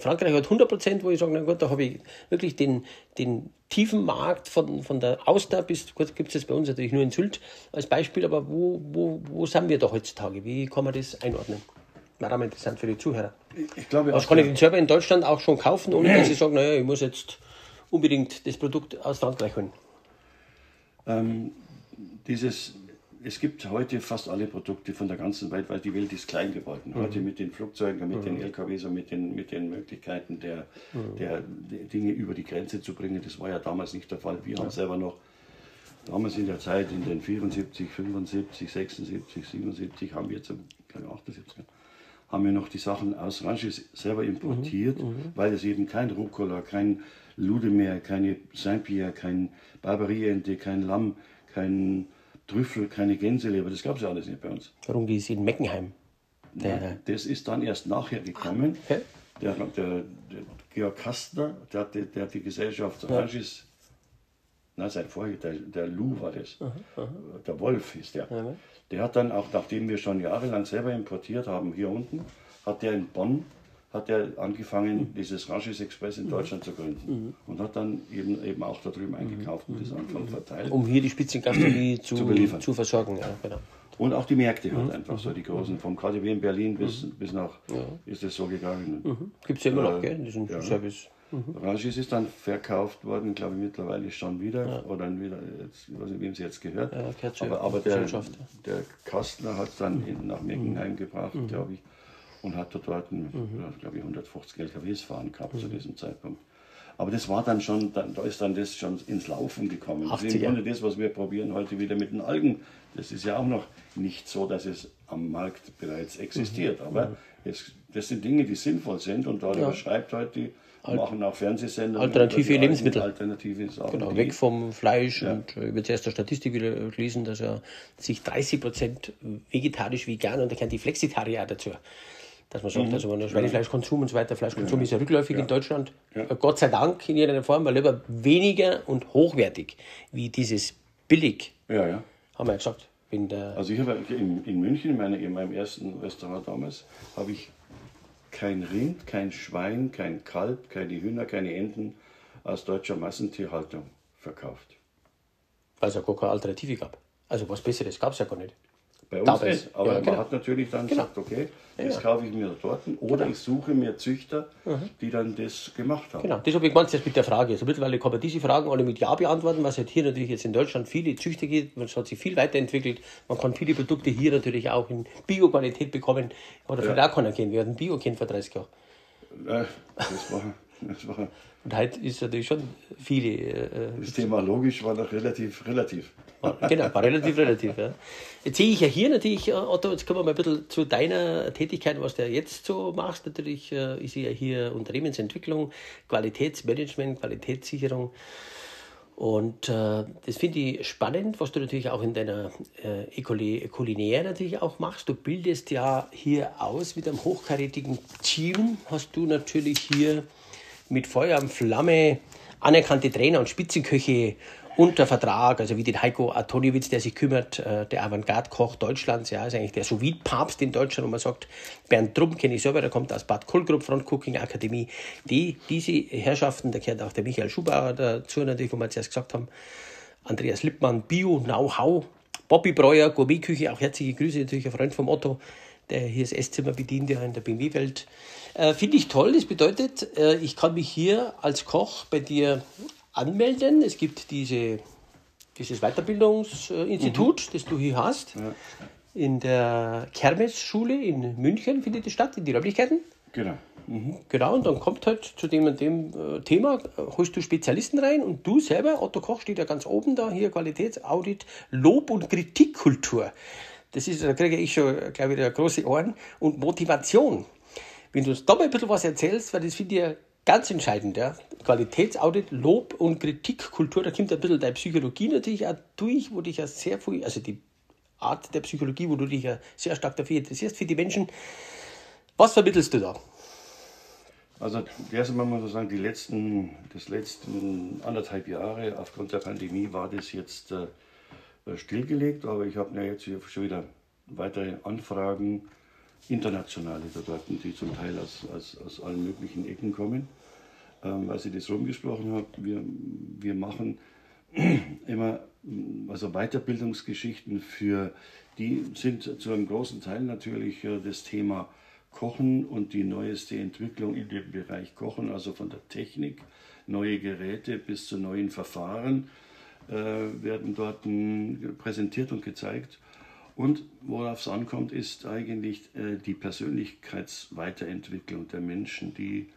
Frankreich hat 100 Prozent, wo ich sage, na gut, da habe ich wirklich den, den tiefen Markt von, von der Auster bis, gut, gibt es jetzt bei uns natürlich nur in Sylt als Beispiel, aber wo, wo, wo sind wir da heutzutage? Wie kann man das einordnen? War auch interessant für die Zuhörer. Ich glaube, Was kann ich den Server in Deutschland auch schon kaufen, ohne dass ich sage, naja, ich muss jetzt unbedingt das Produkt aus Frankreich holen? Ähm, dieses, es gibt heute fast alle Produkte von der ganzen Welt, weil die Welt ist klein geworden. Mhm. Heute mit den Flugzeugen, mit mhm. den LKWs und mit den, mit den Möglichkeiten der, mhm. der, der, Dinge über die Grenze zu bringen. Das war ja damals nicht der Fall. Wir ja. haben selber noch damals in der Zeit, in den 74, 75, 76, 77, haben wir jetzt, glaube ich, 78, haben wir noch die Sachen aus Ranches selber importiert, mhm. mhm. weil es eben kein Rucola, kein Ludemeer, keine Saint-Pierre, kein Barbariente, kein Lamm, kein Trüffel, keine Gänseleber. Das gab es ja alles nicht bei uns. Warum die ist in Meckenheim? Ja, das ist dann erst nachher gekommen. Ah, okay. Der, der, der, Georg Kastner, der hat die, der hat die Gesellschaft ja. Nein, sein Vorher, der, der Lou war das, aha, aha. der Wolf hieß der. Ja, der hat dann auch, nachdem wir schon jahrelang selber importiert haben, hier unten, hat der in Bonn hat er angefangen, mhm. dieses Rasches Express in mhm. Deutschland zu gründen. Mhm. Und hat dann eben, eben auch da drüben eingekauft und das Anfang verteilt. Um hier die Spitzengastronomie zu, zu, zu versorgen. Ja, genau. Und auch die Märkte halt einfach so, die großen, vom KDW in Berlin bis, bis nach, ja. ist es so gegangen. Mhm. Gibt es ja immer noch, äh, gell, diesen ja. Service. Mhm. Rangis ist dann verkauft worden, glaube ich, mittlerweile schon wieder. Ja. Oder wieder, jetzt, ich weiß nicht, wem es jetzt gehört. Ja, aber, aber der, der Kastner hat es dann mhm. nach Meckenheim gebracht, mhm. glaube ich und hatte dort, mhm. glaube ich, 150 LKWs fahren gehabt mhm. zu diesem Zeitpunkt. Aber das war dann schon, da ist dann das schon ins Laufen gekommen. Das ist im Grunde das, was wir probieren heute wieder mit den Algen. Das ist ja auch noch nicht so, dass es am Markt bereits existiert. Mhm. Aber mhm. es, das sind Dinge, die sinnvoll sind und darüber ja. schreibt heute die Alt machen auch Fernsehsender. Alternative Lebensmittel. Alternative Sachen. Genau, weg vom Fleisch ja. und äh, ich werde erst der Statistik wieder lesen, dass er sich 30 Prozent vegetarisch vegan und da kennt die Flexitarier dazu dass man sagt, mhm. also wenn der Schweinefleischkonsum und so weiter, Fleischkonsum ja. ist ja rückläufig ja. in Deutschland. Ja. Äh, Gott sei Dank in jeder Form, weil lieber weniger und hochwertig wie dieses billig. Ja, ja. Haben wir ja gesagt. Also ich habe in, in München, in, meine, in meinem ersten Restaurant damals, habe ich kein Rind, kein Schwein, kein Kalb, keine Hühner, keine Enten aus deutscher Massentierhaltung verkauft. Weil es ja gar keine Alternative gab. Also was Besseres gab es ja gar nicht. Bei uns nicht, aber ja, genau. man hat natürlich dann genau. gesagt, okay, das ja. kaufe ich mir dort oder genau. ich suche mir Züchter, mhm. die dann das gemacht haben. Genau, das habe ich gemeint jetzt mit der Frage. Also mittlerweile kann man diese Fragen alle mit Ja beantworten, was halt hier natürlich jetzt in Deutschland viele Züchter gibt. Es hat sich viel weiterentwickelt. Man kann viele Produkte hier natürlich auch in Bio-Qualität bekommen. Oder vielleicht ja. auch keiner kennen. Wir hatten Bio kennt vor 30 Jahren. Äh, das war, das war und heute ist natürlich schon viele. Äh, das Thema logisch war noch relativ relativ. War, genau, war relativ relativ. Ja. Jetzt sehe ich ja hier natürlich, äh, Otto, jetzt kommen wir mal ein bisschen zu deiner Tätigkeit, was du jetzt so machst. Natürlich äh, ist ja hier Unternehmensentwicklung, Qualitätsmanagement, Qualitätssicherung. Und äh, das finde ich spannend, was du natürlich auch in deiner äh, natürlich auch machst. Du bildest ja hier aus mit einem hochkarätigen Team. Hast du natürlich hier mit Feuer und Flamme anerkannte Trainer und Spitzenköche unter Vertrag, also wie den Heiko Antoniewicz, der sich kümmert, äh, der Avantgarde-Koch Deutschlands, ja, ist eigentlich der sous papst in Deutschland, wo man sagt, Bernd Trumm kenne ich selber, der kommt aus Bad Kohlgrub, Front Cooking Akademie. Die, diese Herrschaften, da gehört auch der Michael Schubauer dazu natürlich, wo wir zuerst gesagt haben, Andreas Lippmann, Bio, Know-how, Bobby Breuer, Gourmetküche, auch herzliche Grüße, natürlich ein Freund vom Otto, der hier das Esszimmer bedient, ja in der BMW-Welt. Äh, Finde ich toll. Das bedeutet, äh, ich kann mich hier als Koch bei dir anmelden. Es gibt diese, dieses Weiterbildungsinstitut, mhm. das du hier hast. Ja. In der Kermesschule in München findet es statt, in die Räumlichkeiten. Genau. Mhm. Genau, und dann kommt halt zu dem und dem äh, Thema, holst du Spezialisten rein und du selber, Otto Koch steht ja ganz oben da, hier Qualitätsaudit, Lob- und Kritikkultur. Das ist, da kriege ich schon, glaube ich, eine große Ohren und Motivation. Wenn du uns da mal ein bisschen was erzählst, weil das finde ich ganz entscheidend, ja. Qualitätsaudit, Lob und Kritikkultur, da kommt ein bisschen deine Psychologie natürlich auch durch, wo dich ja sehr viel, also die Art der Psychologie, wo du dich ja sehr stark dafür interessierst, für die Menschen. Was vermittelst du da? Also erst einmal muss man sagen, die letzten, das letzten anderthalb Jahre aufgrund der Pandemie war das jetzt äh, stillgelegt, aber ich habe ja jetzt schon wieder weitere Anfragen, internationale Soldaten, die zum Teil aus, aus, aus allen möglichen Ecken kommen, ähm, weil Sie das rumgesprochen haben. Wir, wir machen immer also Weiterbildungsgeschichten für die sind zu einem großen Teil natürlich äh, das Thema Kochen und die neueste Entwicklung in dem Bereich Kochen, also von der Technik, neue Geräte bis zu neuen Verfahren äh, werden dort präsentiert und gezeigt. Und worauf es ankommt, ist eigentlich äh, die Persönlichkeitsweiterentwicklung der Menschen, die,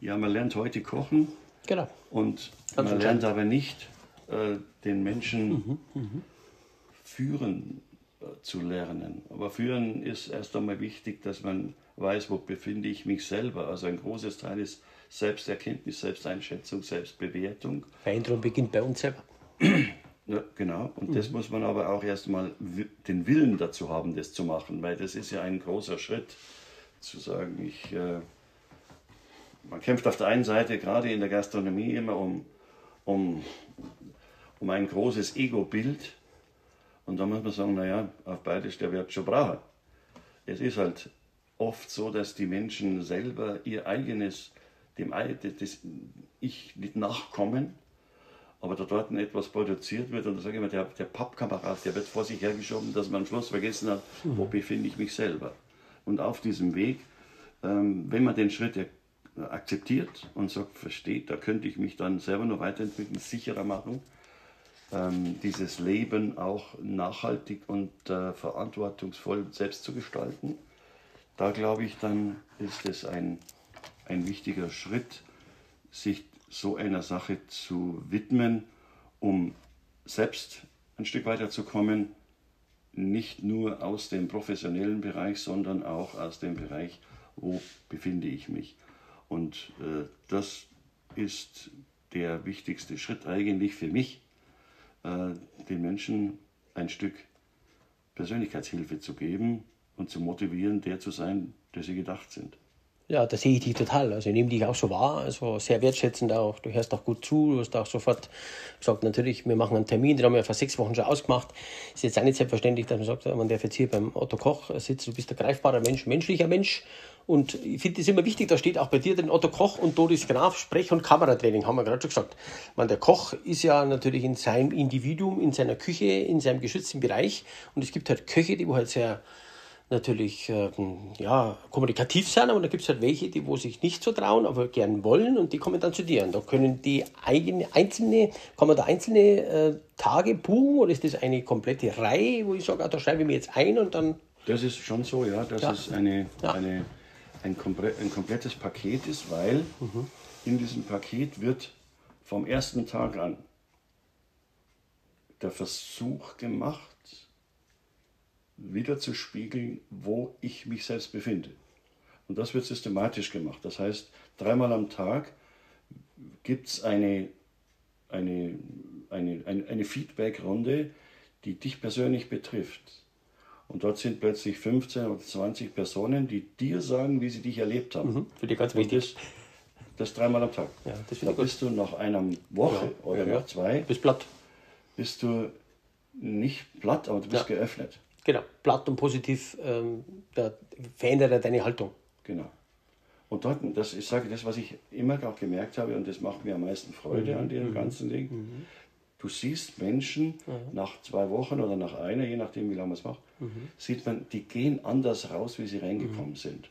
ja, man lernt heute kochen. Genau. Und Ganz man lernt aber nicht, äh, den Menschen mhm, mhm. führen äh, zu lernen. Aber führen ist erst einmal wichtig, dass man weiß, wo befinde ich mich selber. Also ein großes Teil ist Selbsterkenntnis, Selbsteinschätzung, Selbstbewertung. Veränderung beginnt bei uns selber. Ja, genau. Und das muss man aber auch erstmal den Willen dazu haben, das zu machen, weil das ist ja ein großer Schritt, zu sagen, ich, äh, man kämpft auf der einen Seite gerade in der Gastronomie immer um, um, um ein großes Ego-Bild. Und da muss man sagen, naja, auf beides der Wert schon brauchen. Es ist halt oft so, dass die Menschen selber ihr eigenes, dem das Ich nicht nachkommen aber da dort etwas produziert wird, und da sage ich immer, der, der Pappkamerad, der wird vor sich hergeschoben, dass man am Schluss vergessen hat, mhm. wo befinde ich mich selber. Und auf diesem Weg, ähm, wenn man den Schritt akzeptiert und sagt, versteht, da könnte ich mich dann selber noch weiterentwickeln, sicherer machen, ähm, dieses Leben auch nachhaltig und äh, verantwortungsvoll selbst zu gestalten, da glaube ich, dann ist es ein, ein wichtiger Schritt, sich so einer Sache zu widmen, um selbst ein Stück weiter zu kommen, nicht nur aus dem professionellen Bereich, sondern auch aus dem Bereich, wo befinde ich mich. Und äh, das ist der wichtigste Schritt eigentlich für mich, äh, den Menschen ein Stück Persönlichkeitshilfe zu geben und zu motivieren, der zu sein, der sie gedacht sind. Ja, da sehe ich dich total. Also ich nehme dich auch so wahr, also sehr wertschätzend auch. Du hörst auch gut zu, du hast auch sofort gesagt, natürlich, wir machen einen Termin, den haben wir vor sechs Wochen schon ausgemacht. Ist jetzt auch nicht selbstverständlich, dass man sagt, man darf jetzt hier beim Otto Koch sitzen, du bist ein greifbarer Mensch, menschlicher Mensch. Und ich finde es immer wichtig, da steht auch bei dir den Otto Koch und Doris Graf Sprech- und Kameratraining, haben wir gerade schon gesagt. Man, der Koch ist ja natürlich in seinem Individuum, in seiner Küche, in seinem geschützten Bereich. Und es gibt halt Köche, die halt sehr natürlich äh, ja, kommunikativ sein, aber da gibt es halt welche, die wo sich nicht so trauen, aber gern wollen und die kommen dann zu dir. Und da können die eigene, einzelne, kann man da einzelne äh, Tage buchen oder ist das eine komplette Reihe, wo ich sage, ah, da schreibe ich mir jetzt ein und dann. Das ist schon so, ja, dass ja. es eine, ja. eine, ein, komple ein komplettes Paket ist, weil mhm. in diesem Paket wird vom ersten Tag an der Versuch gemacht, wieder zu spiegeln, wo ich mich selbst befinde. Und das wird systematisch gemacht. Das heißt, dreimal am Tag gibt es eine, eine, eine, eine, eine Feedback-Runde, die dich persönlich betrifft. Und dort sind plötzlich 15 oder 20 Personen, die dir sagen, wie sie dich erlebt haben. Mhm, für dich ganz wichtig. Das, das dreimal am Tag. Ja, das da bist gut. du nach einer Woche ja, oder ja, nach zwei. Bist platt. Bist du nicht platt, aber du bist geöffnet. Genau, platt und positiv ähm, da verändert deine Haltung. Genau. Und dort, das, ich sage das, was ich immer auch gemerkt habe, und das macht mir am meisten Freude mhm. an dem mhm. ganzen Ding. Mhm. Du siehst Menschen mhm. nach zwei Wochen oder nach einer, je nachdem, wie lange man es macht, mhm. sieht man, die gehen anders raus, wie sie reingekommen mhm. sind.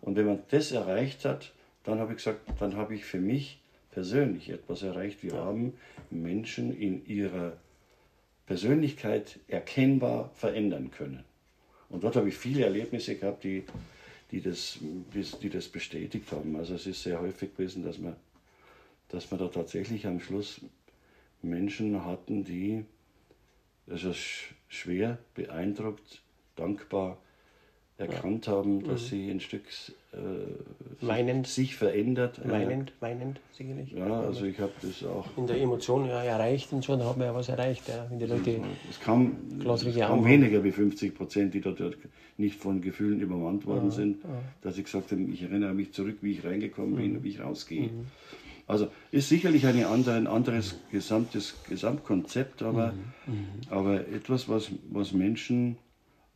Und wenn man das erreicht hat, dann habe ich gesagt, dann habe ich für mich persönlich etwas erreicht. Wir ja. haben Menschen in ihrer Persönlichkeit erkennbar verändern können. Und dort habe ich viele Erlebnisse gehabt, die, die, das, die, das bestätigt haben. Also es ist sehr häufig gewesen, dass man, dass man da tatsächlich am Schluss Menschen hatten, die also schwer beeindruckt, dankbar erkannt haben, dass mhm. sie ein Stück äh, weinend, sich verändert. Weinend, äh, weinend, sicherlich. Ja, also ich habe das auch. In der Emotion ja, erreicht und so, da haben wir ja was erreicht. Ja, wenn die Leute es kam, es kam weniger wie 50 Prozent, die dort nicht von Gefühlen übermannt worden ja, sind, ja. dass ich gesagt habe, ich erinnere mich zurück, wie ich reingekommen bin mhm. und wie ich rausgehe. Mhm. Also ist sicherlich eine andere, ein anderes gesamtes Gesamtkonzept, aber, mhm. mhm. aber etwas, was, was Menschen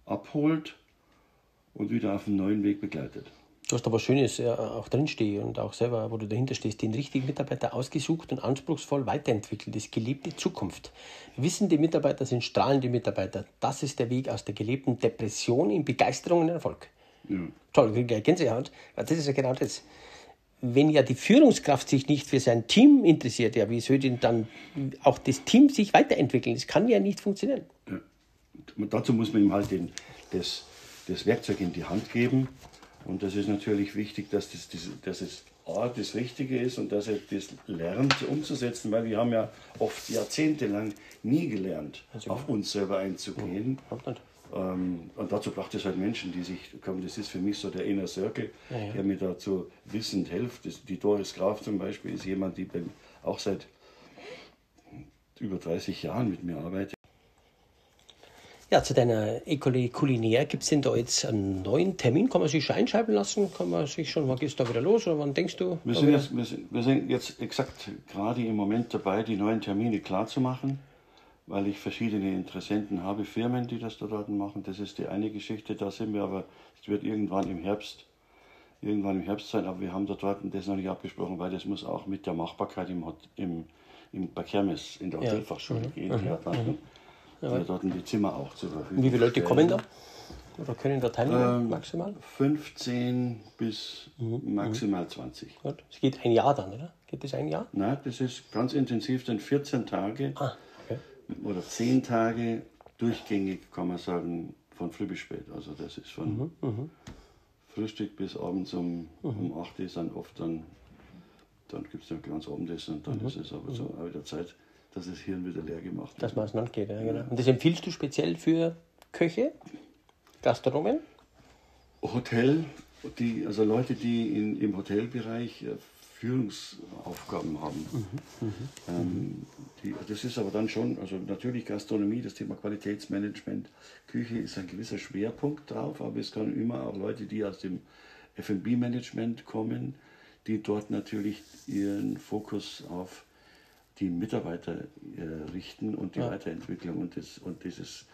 abholt und wieder auf einen neuen Weg begleitet. Du hast aber Schönes ja, auch drinstehen und auch selber, wo du dahinter stehst, den richtigen Mitarbeiter ausgesucht und anspruchsvoll weiterentwickelt. Das gelebte Zukunft. Wissende Mitarbeiter sind strahlende Mitarbeiter. Das ist der Weg aus der gelebten Depression in Begeisterung und Erfolg. Ja. Toll, Gänsehaut. Das ist ja genau das. Wenn ja die Führungskraft sich nicht für sein Team interessiert, ja, wie soll denn dann auch das Team sich weiterentwickeln? Das kann ja nicht funktionieren. Ja. dazu muss man ihm halt den, das das Werkzeug in die Hand geben. Und das ist natürlich wichtig, dass, das, das, dass es A, das Richtige ist und dass er das lernt umzusetzen, weil wir haben ja oft jahrzehntelang nie gelernt, also, auf uns selber einzugehen. Ähm, und dazu braucht es halt Menschen, die sich, komm, das ist für mich so der Inner Circle, ja, ja. der mir dazu wissend hilft. Das, die Doris Graf zum Beispiel ist jemand, die auch seit über 30 Jahren mit mir arbeitet. Ja, zu deiner Ecole Culinaire, gibt es denn da jetzt einen neuen Termin? Kann man sich schon einschreiben lassen? Kann man sich schon, wann geht es da wieder los oder wann denkst du? Wir sind, jetzt, wir, wir sind jetzt exakt gerade im Moment dabei, die neuen Termine klar zu machen, weil ich verschiedene Interessenten habe, Firmen, die das da dort machen. Das ist die eine Geschichte, da sind wir aber, es wird irgendwann im Herbst, irgendwann im Herbst sein, aber wir haben da dort das noch nicht abgesprochen, weil das muss auch mit der Machbarkeit im, im, im Kermes in der Hotelfachschule ja. gehen. Mhm. Mhm ja. dort die Zimmer auch zur Verfügung Wie viele Leute kommen da? Oder können da teilnehmen ähm, maximal? 15 bis mhm. maximal 20. Gut. Es geht ein Jahr dann, oder? Geht das ein Jahr? Nein, das ist ganz intensiv, dann 14 Tage ah, okay. oder 10 Tage durchgängig, kann man sagen, von früh bis spät. Also das ist von mhm, mhm. Frühstück bis abends um, mhm. um 8 Uhr dann oft dann, dann gibt es ein kleines Abendessen und dann mhm. ist es aber so auch wieder Zeit dass das Hirn wieder leer gemacht wird. Dass man es geht, ja, genau. Und das empfiehlst du speziell für Köche, Gastronomen? Hotel, die, also Leute, die in, im Hotelbereich äh, Führungsaufgaben haben. Mhm, mhm, ähm, die, das ist aber dann schon, also natürlich Gastronomie, das Thema Qualitätsmanagement, Küche ist ein gewisser Schwerpunkt drauf, aber es können immer auch Leute, die aus dem FB-Management kommen, die dort natürlich ihren Fokus auf die Mitarbeiter äh, richten und die ja. Weiterentwicklung und, das, und dieses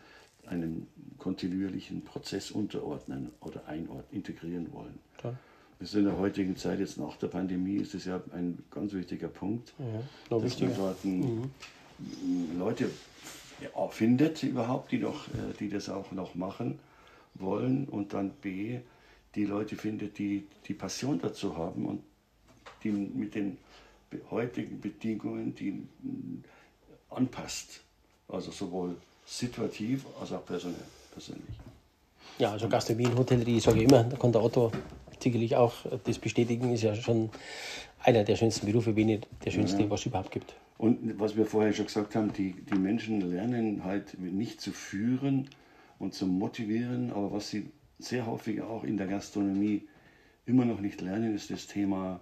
einem kontinuierlichen Prozess unterordnen oder einordnen, integrieren wollen. Klar. Das ist in der heutigen Zeit, jetzt nach der Pandemie, ist es ja ein ganz wichtiger Punkt, ja, dass man dort mhm. Leute ja, findet überhaupt, die, noch, äh, die das auch noch machen wollen und dann B, die Leute findet, die die Passion dazu haben und die mit den heutigen Bedingungen die anpasst. Also sowohl situativ als auch personell, persönlich. Ja, also Gastronomie und Hotellerie, ich sage immer, da kann der Otto sicherlich auch das bestätigen, ist ja schon einer der schönsten Berufe, wenn nicht der schönste, ja. was es überhaupt gibt. Und was wir vorher schon gesagt haben, die, die Menschen lernen halt nicht zu führen und zu motivieren, aber was sie sehr häufig auch in der Gastronomie immer noch nicht lernen, ist das Thema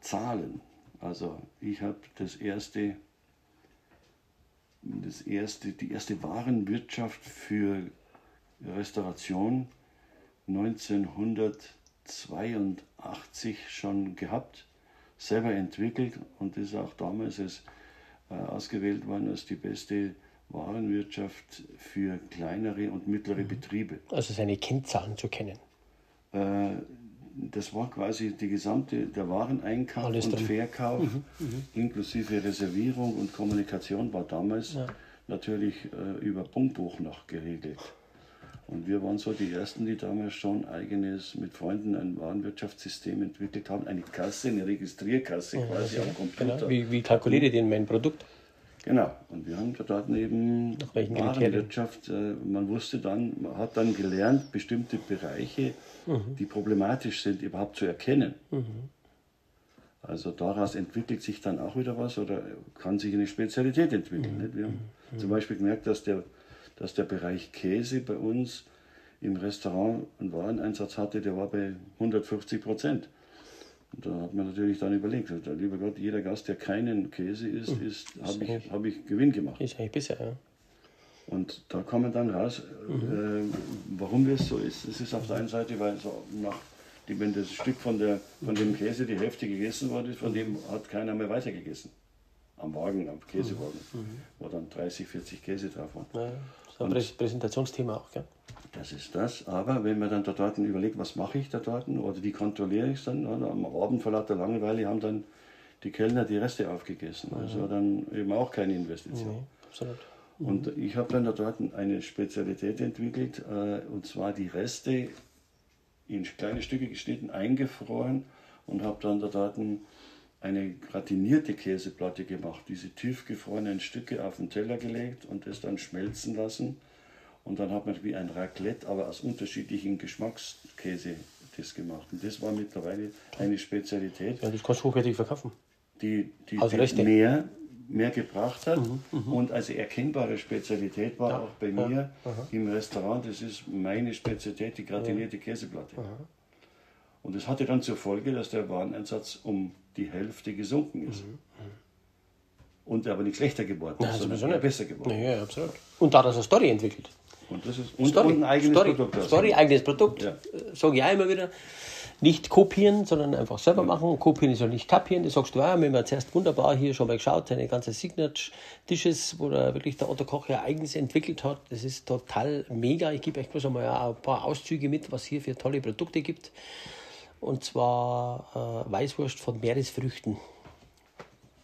Zahlen. Also ich habe das erste, das erste, die erste Warenwirtschaft für Restauration 1982 schon gehabt, selber entwickelt und ist auch damals als, äh, ausgewählt worden als die beste Warenwirtschaft für kleinere und mittlere mhm. Betriebe. Also seine Kennzahlen zu kennen. Äh, das war quasi die gesamte, der Wareneinkauf Alles und drin. Verkauf mhm, mhm, inklusive Reservierung und Kommunikation war damals ja. natürlich äh, über Punktbuch noch geregelt. Und wir waren so die Ersten, die damals schon eigenes mit Freunden ein Warenwirtschaftssystem entwickelt haben, eine Kasse, eine Registrierkasse ja, quasi am Computer. Genau. Wie, wie kalkuliert ihr denn mein Produkt? Genau, und wir haben dort eben Warenwirtschaft, äh, man wusste dann, man hat dann gelernt, bestimmte Bereiche, mhm. die problematisch sind, überhaupt zu erkennen. Mhm. Also daraus entwickelt sich dann auch wieder was oder kann sich eine Spezialität entwickeln. Mhm. Wir haben mhm. zum Beispiel gemerkt, dass der, dass der Bereich Käse bei uns im Restaurant einen Wareneinsatz hatte, der war bei 150 Prozent. Und da hat man natürlich dann überlegt, lieber Gott, jeder Gast, der keinen Käse isst, mhm. ist, habe ich, hab ich Gewinn gemacht. Ist eigentlich besser, ja. Und da kommen dann raus, mhm. äh, warum das so ist. Es ist auf der einen Seite, weil so nach, die, wenn das Stück von, der, von dem Käse die Hälfte gegessen wurde, von dem hat keiner mehr weitergegessen. Am Wagen, am Käsewagen, mhm. wo dann 30, 40 Käse drauf waren. Ja, so ein Und Präsentationsthema auch, gell? Das ist das. Aber wenn man dann da dort überlegt, was mache ich da dort oder wie kontrolliere ich es dann, oder? am Abend vor lauter Langeweile haben dann die Kellner die Reste aufgegessen. Mhm. Also dann eben auch keine Investition. Nee, absolut. Und ich habe dann da dort eine Spezialität entwickelt, äh, und zwar die Reste in kleine Stücke geschnitten, eingefroren und habe dann da dort eine gratinierte Käseplatte gemacht, diese tiefgefrorenen Stücke auf den Teller gelegt und das dann schmelzen lassen und dann hat man wie ein Raclette, aber aus unterschiedlichen Geschmackskäse das gemacht. Und das war mittlerweile eine Spezialität. Ja, das kannst du hochwertig verkaufen. Die, die, die mehr, mehr gebracht hat mhm, mhm, und als erkennbare Spezialität war ja, auch bei mir ja, im Restaurant, das ist meine Spezialität, die gratinierte Käseplatte. Aha. Und das hatte dann zur Folge, dass der Wareneinsatz um die Hälfte gesunken ist. Mhm, mhm. und aber nicht schlechter geworden ist, sondern besser geworden. Ja, absolut. Und da hat er eine Story entwickelt. Und das ist und, Story. und ein eigenes Story. Produkt. Story, eigenes Produkt. Ja. Äh, Sage ich auch immer wieder. Nicht kopieren, sondern einfach selber ja. machen. Kopieren ist ja nicht kapieren. Das sagst du auch. Wir haben zuerst wunderbar hier schon mal geschaut, seine ganze Signature-Dishes, wo er wirklich der Otto Koch ja eigens entwickelt hat. Das ist total mega. Ich gebe euch bloß einmal ein paar Auszüge mit, was hier für tolle Produkte gibt. Und zwar äh, Weißwurst von Meeresfrüchten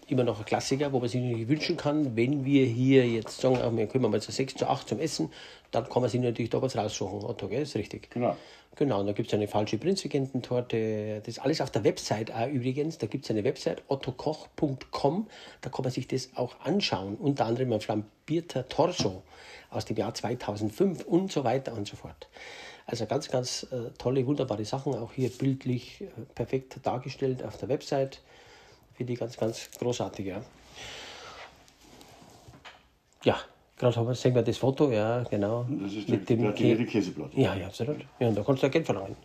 immer noch ein Klassiker, wo man sich natürlich wünschen kann, wenn wir hier jetzt sagen, wir kommen mal zu 6 zu 8 zum Essen, dann kann man sich natürlich da was raussuchen. Otto, gell? Ist richtig. Genau. Genau, und da gibt es eine falsche Prinzregententorte. Das ist alles auf der Website auch übrigens. Da gibt es eine Website, ottokoch.com. Da kann man sich das auch anschauen. Unter anderem ein flambierter Torso aus dem Jahr 2005 und so weiter und so fort. Also ganz, ganz äh, tolle, wunderbare Sachen. Auch hier bildlich äh, perfekt dargestellt auf der Website. Finde ich ganz, ganz großartig. Ja, ja gerade sehen wir das Foto, ja, genau. Das ist mit dem Kä Käseplatte. Ja, ja, absolut. Ja, und da kannst du ja Geld verlangen.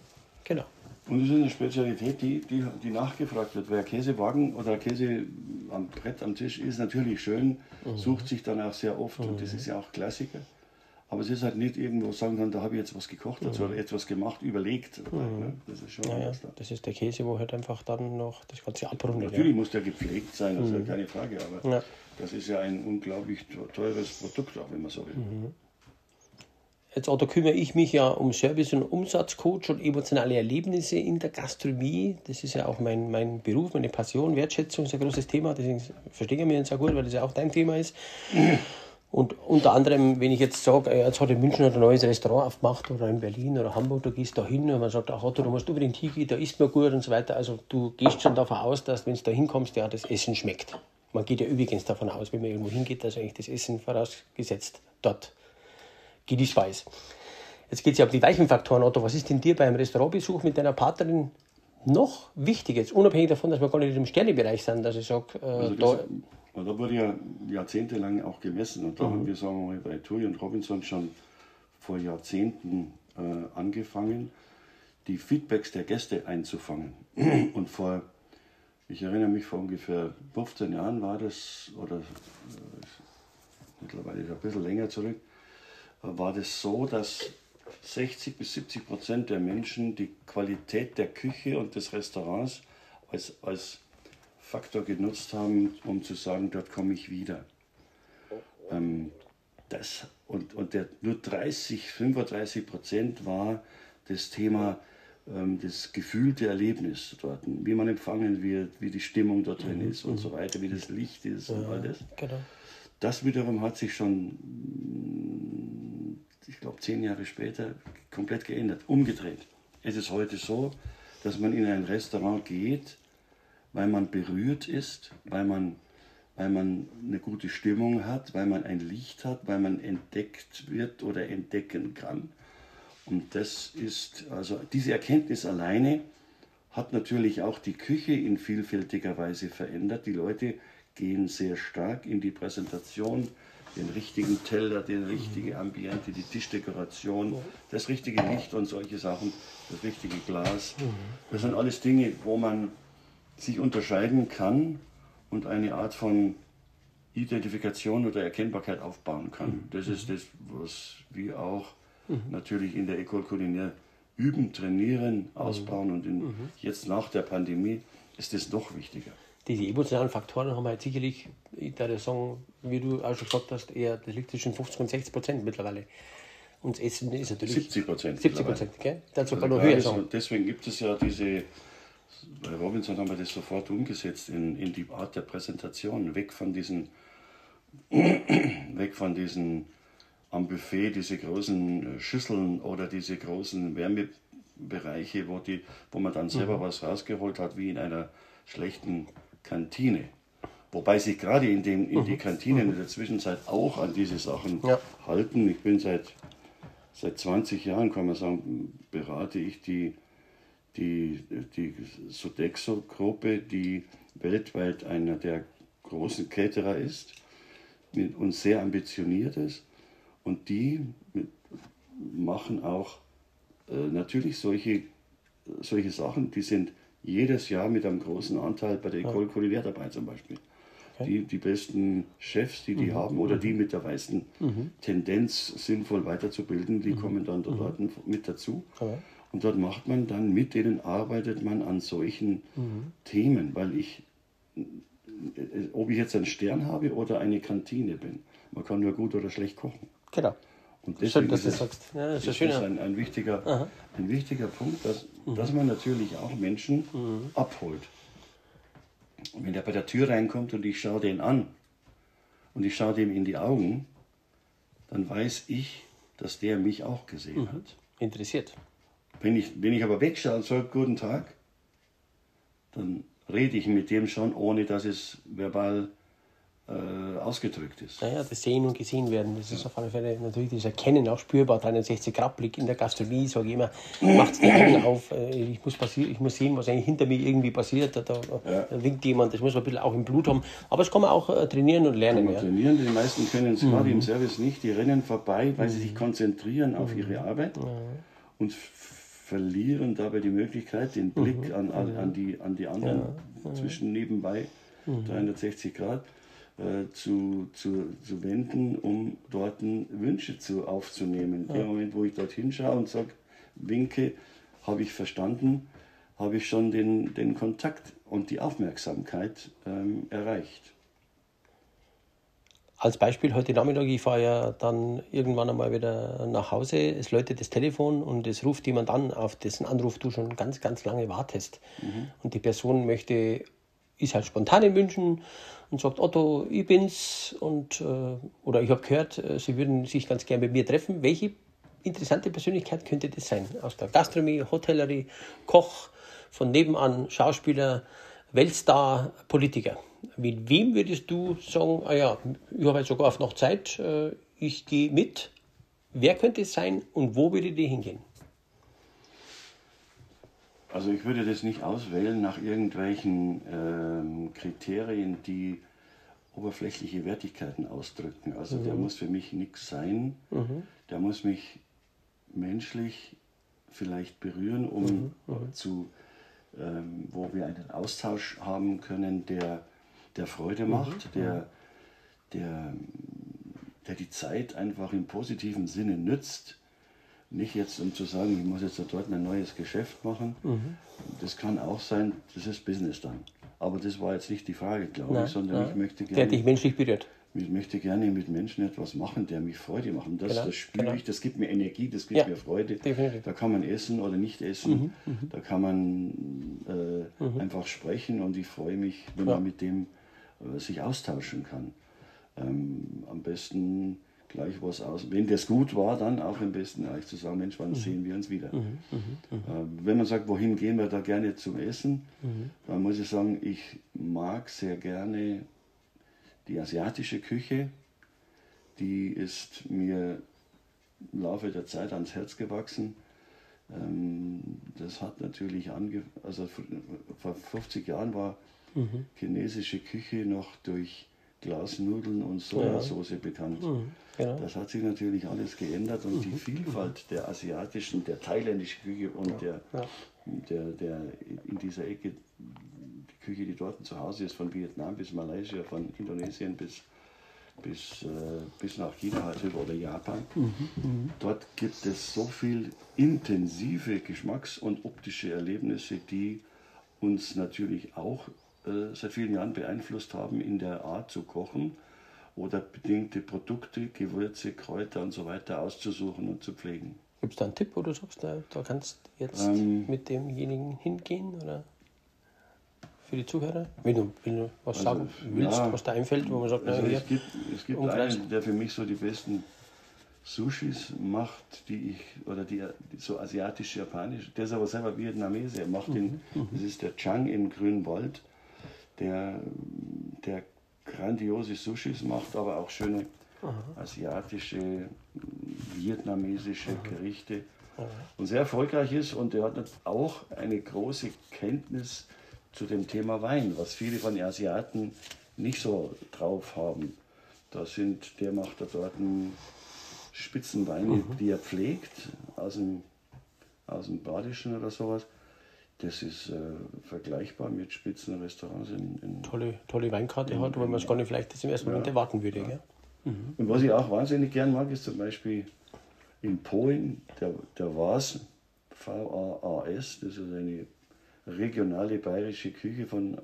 Genau. Und das ist eine Spezialität, die, die, die nachgefragt wird. Wer Käsewagen oder Käse am Brett am Tisch ist, natürlich schön, mhm. sucht sich dann auch sehr oft mhm. und das mhm. ist ja auch Klassiker. Aber es ist halt nicht irgendwo sagen kann, da habe ich jetzt was gekocht dazu mhm. oder etwas gemacht, überlegt. Mhm. Ne? Das ist schon ja, ja. Da. Das ist der Käse, wo halt einfach dann noch das Ganze abrundet. Natürlich ja. muss der gepflegt sein, das ist ja mhm. keine Frage, aber das ist ja ein unglaublich teures Produkt, auch wenn man so will. Mhm. Jetzt Otto, kümmere ich mich ja um Service- und Umsatzcoach und emotionale Erlebnisse in der Gastronomie. Das ist ja auch mein, mein Beruf, meine Passion. Wertschätzung ist ein großes Thema, deswegen verstehe ich mich sehr gut, weil das ja auch dein Thema ist. Und unter anderem, wenn ich jetzt sage, jetzt hat in München ein neues Restaurant aufgemacht oder in Berlin oder Hamburg, du gehst da hin und man sagt, ach Otto, du musst unbedingt hingehen, da isst man gut und so weiter. Also du gehst schon davon aus, dass wenn du da hinkommst, ja, das Essen schmeckt. Man geht ja übrigens davon aus, wenn man irgendwo hingeht, dass eigentlich das Essen vorausgesetzt dort genießt weiß. Jetzt geht es ja um die weichen Faktoren, Otto. Was ist denn dir beim Restaurantbesuch mit deiner Partnerin noch wichtig, jetzt unabhängig davon, dass wir gar nicht im Sternebereich sind, dass ich sage, äh, also da da wurde ja jahrzehntelang auch gemessen. Und da mhm. haben wir, sagen wir mal, bei Tui und Robinson schon vor Jahrzehnten äh, angefangen, die Feedbacks der Gäste einzufangen. Und vor, ich erinnere mich, vor ungefähr 15 Jahren war das, oder äh, mittlerweile ein bisschen länger zurück, äh, war das so, dass 60 bis 70 Prozent der Menschen die Qualität der Küche und des Restaurants als, als Faktor genutzt haben, um zu sagen, dort komme ich wieder. Ähm, das, und und der, nur 30, 35 Prozent war das Thema, das gefühlte Erlebnis dort, wie man empfangen wird, wie die Stimmung dort drin mhm. ist und so weiter, wie das Licht ist ja, und all das. Genau. Das wiederum hat sich schon, ich glaube, zehn Jahre später komplett geändert, umgedreht. Es ist heute so, dass man in ein Restaurant geht, weil man berührt ist, weil man, weil man eine gute Stimmung hat, weil man ein Licht hat, weil man entdeckt wird oder entdecken kann. Und das ist, also diese Erkenntnis alleine hat natürlich auch die Küche in vielfältiger Weise verändert. Die Leute gehen sehr stark in die Präsentation den richtigen Teller, den richtige Ambiente, die Tischdekoration, das richtige Licht und solche Sachen, das richtige Glas. Das sind alles Dinge, wo man sich unterscheiden kann und eine Art von Identifikation oder Erkennbarkeit aufbauen kann. Das ist das, was wir auch natürlich in der Ecole Culinaire üben, trainieren, ausbauen und in, jetzt nach der Pandemie ist das noch wichtiger diese emotionalen Faktoren haben halt sicherlich, ich würde sagen, wie du auch schon gesagt hast, eher, das liegt zwischen 50 und 60 Prozent mittlerweile. Und das Essen ist natürlich. 70 Prozent. 70 Prozent, gell? Dann sogar noch höher sagen. Deswegen gibt es ja diese, bei Robinson haben wir das sofort umgesetzt in, in die Art der Präsentation, weg von diesen, weg von diesen am Buffet, diese großen Schüsseln oder diese großen Wärmebereiche, wo, die, wo man dann selber mhm. was rausgeholt hat, wie in einer schlechten Kantine. Wobei sich gerade in, dem, in die mhm. Kantinen in der Zwischenzeit auch an diese Sachen ja. halten. Ich bin seit, seit 20 Jahren, kann man sagen, berate ich die, die, die Sodexo-Gruppe, die weltweit einer der großen Caterer ist und sehr ambitioniert ist. Und die machen auch äh, natürlich solche, solche Sachen, die sind jedes Jahr mit einem großen Anteil bei der Ecole Culinaire dabei zum Beispiel. Okay. Die, die besten Chefs, die die mhm. haben oder die mit der meisten mhm. Tendenz, sinnvoll weiterzubilden, die mhm. kommen dann dort mhm. mit dazu. Okay. Und dort macht man dann, mit denen arbeitet man an solchen mhm. Themen, weil ich, äh, ob ich jetzt einen Stern habe oder eine Kantine bin, man kann nur gut oder schlecht kochen. Genau. Und deswegen Schön, dass ist, du sagst. Ja, das ist, ist ein, ein, wichtiger, ein wichtiger Punkt, dass, mhm. dass man natürlich auch Menschen mhm. abholt. Und wenn der bei der Tür reinkommt und ich schaue den an und ich schaue dem in die Augen, dann weiß ich, dass der mich auch gesehen mhm. hat. Interessiert. Wenn ich, wenn ich aber wegschaue und sage, guten Tag, dann rede ich mit dem schon, ohne dass es verbal äh, ausgedrückt ist. Naja, das Sehen und Gesehen werden, das ist auf alle Fälle natürlich das Erkennen auch spürbar. 360-Grad-Blick in der Gastronomie, sage ich immer, macht die Augen auf. Äh, ich muss, ich muss sehen, was eigentlich hinter mir irgendwie passiert. Da, da ja. winkt jemand, das muss man ein bisschen auch im Blut haben. Aber das kann man auch äh, trainieren und lernen. Kann man ja. trainieren, die meisten können es mhm. gerade im Service nicht. Die rennen vorbei, weil mhm. sie sich mhm. konzentrieren auf mhm. ihre Arbeit ja. und verlieren dabei die Möglichkeit, den Blick mhm. an, an, die, an die anderen zwischen nebenbei, 360 mhm. Grad äh, zu, zu, zu wenden, um dort Wünsche zu, aufzunehmen. Ja. Im Moment, wo ich dorthin schaue und sage, winke, habe ich verstanden, habe ich schon den, den Kontakt und die Aufmerksamkeit ähm, erreicht. Als Beispiel heute Nachmittag, ich fahre ja dann irgendwann einmal wieder nach Hause, es läutet das Telefon und es ruft jemand an, auf dessen Anruf du schon ganz, ganz lange wartest. Mhm. Und die Person möchte, ist halt spontan in München und sagt, Otto, ich bin's und äh, oder ich habe gehört, äh, Sie würden sich ganz gern mit mir treffen. Welche interessante Persönlichkeit könnte das sein? Aus der Gastronomie, Hotellerie, Koch, von nebenan, Schauspieler, Weltstar, Politiker. Mit wem würdest du sagen, ah ja, ich habe jetzt sogar noch Zeit, äh, ich gehe mit. Wer könnte es sein und wo würde die hingehen? Also ich würde das nicht auswählen nach irgendwelchen ähm, Kriterien, die oberflächliche Wertigkeiten ausdrücken. Also mhm. der muss für mich nichts sein. Mhm. Der muss mich menschlich vielleicht berühren, um mhm. mhm. zu, ähm, wo wir einen Austausch haben können, der, der Freude mhm. macht, der, mhm. der, der die Zeit einfach im positiven Sinne nützt nicht jetzt, um zu sagen, ich muss jetzt dort ein neues Geschäft machen. Mhm. Das kann auch sein, das ist Business dann. Aber das war jetzt nicht die Frage, glaube nein, ich, sondern nein. ich möchte gerne. Der dich menschlich berührt. Ich möchte gerne mit Menschen etwas machen, der mich Freude macht. Und das, genau, das spüre genau. ich, das gibt mir Energie, das gibt ja, mir Freude. Definitiv. Da kann man essen oder nicht essen. Mhm, mhm. da kann man äh, mhm. einfach sprechen und ich freue mich, wenn ja. man mit dem äh, sich austauschen kann. Ähm, am besten gleich was aus. Wenn das gut war, dann auch am besten gleich zu sagen, Mensch, wann mhm. sehen wir uns wieder? Mhm. Mhm. mhm. Äh, wenn man sagt, wohin gehen wir da gerne zum Essen, mhm. dann muss ich sagen, ich mag sehr gerne die asiatische Küche. Die ist mir im Laufe der Zeit ans Herz gewachsen. Ähm, das hat natürlich ange also vor 50 Jahren war mhm. chinesische Küche noch durch Glasnudeln und Sojasauce ja. bekannt. Mhm, genau. Das hat sich natürlich alles geändert und mhm. die Vielfalt der asiatischen, der thailändischen Küche und ja. Der, ja. der, der in dieser Ecke, die Küche, die dort zu Hause ist, von Vietnam bis Malaysia, von Indonesien bis, bis, äh, bis nach China halt oder Japan. Mhm, mhm, dort gibt es so viel intensive Geschmacks- und optische Erlebnisse, die uns natürlich auch seit vielen Jahren beeinflusst haben in der Art zu kochen oder bedingte Produkte, Gewürze, Kräuter und so weiter auszusuchen und zu pflegen. Gibt es da einen Tipp, wo du sagst, da, da kannst du jetzt ähm, mit demjenigen hingehen? Oder für die Zuhörer? Wenn du, wenn du was also, sagen willst, ja, was da einfällt, wo man sagt, also na, es gibt, es gibt einen, der für mich so die besten Sushis macht, die ich, oder die, so asiatisch-japanisch, der ist aber selber Vietnamese, er macht den, mhm, mhm. das ist der Chang in Grünwald der, der grandiose Sushis macht, aber auch schöne asiatische, vietnamesische Aha. Gerichte und sehr erfolgreich ist. Und er hat auch eine große Kenntnis zu dem Thema Wein, was viele von den Asiaten nicht so drauf haben. Da sind, der macht da dort Spitzenweine, mhm. die er pflegt, aus dem, aus dem Badischen oder sowas. Das ist äh, vergleichbar mit Spitzenrestaurants in, in tolle, tolle Weinkarte in, hat, wo man es gar nicht vielleicht das im ersten Moment erwarten würde. Ja. Mhm. Und was ich auch wahnsinnig gern mag, ist zum Beispiel in Polen der, der VAS, V-A-A-S, das ist eine regionale bayerische Küche von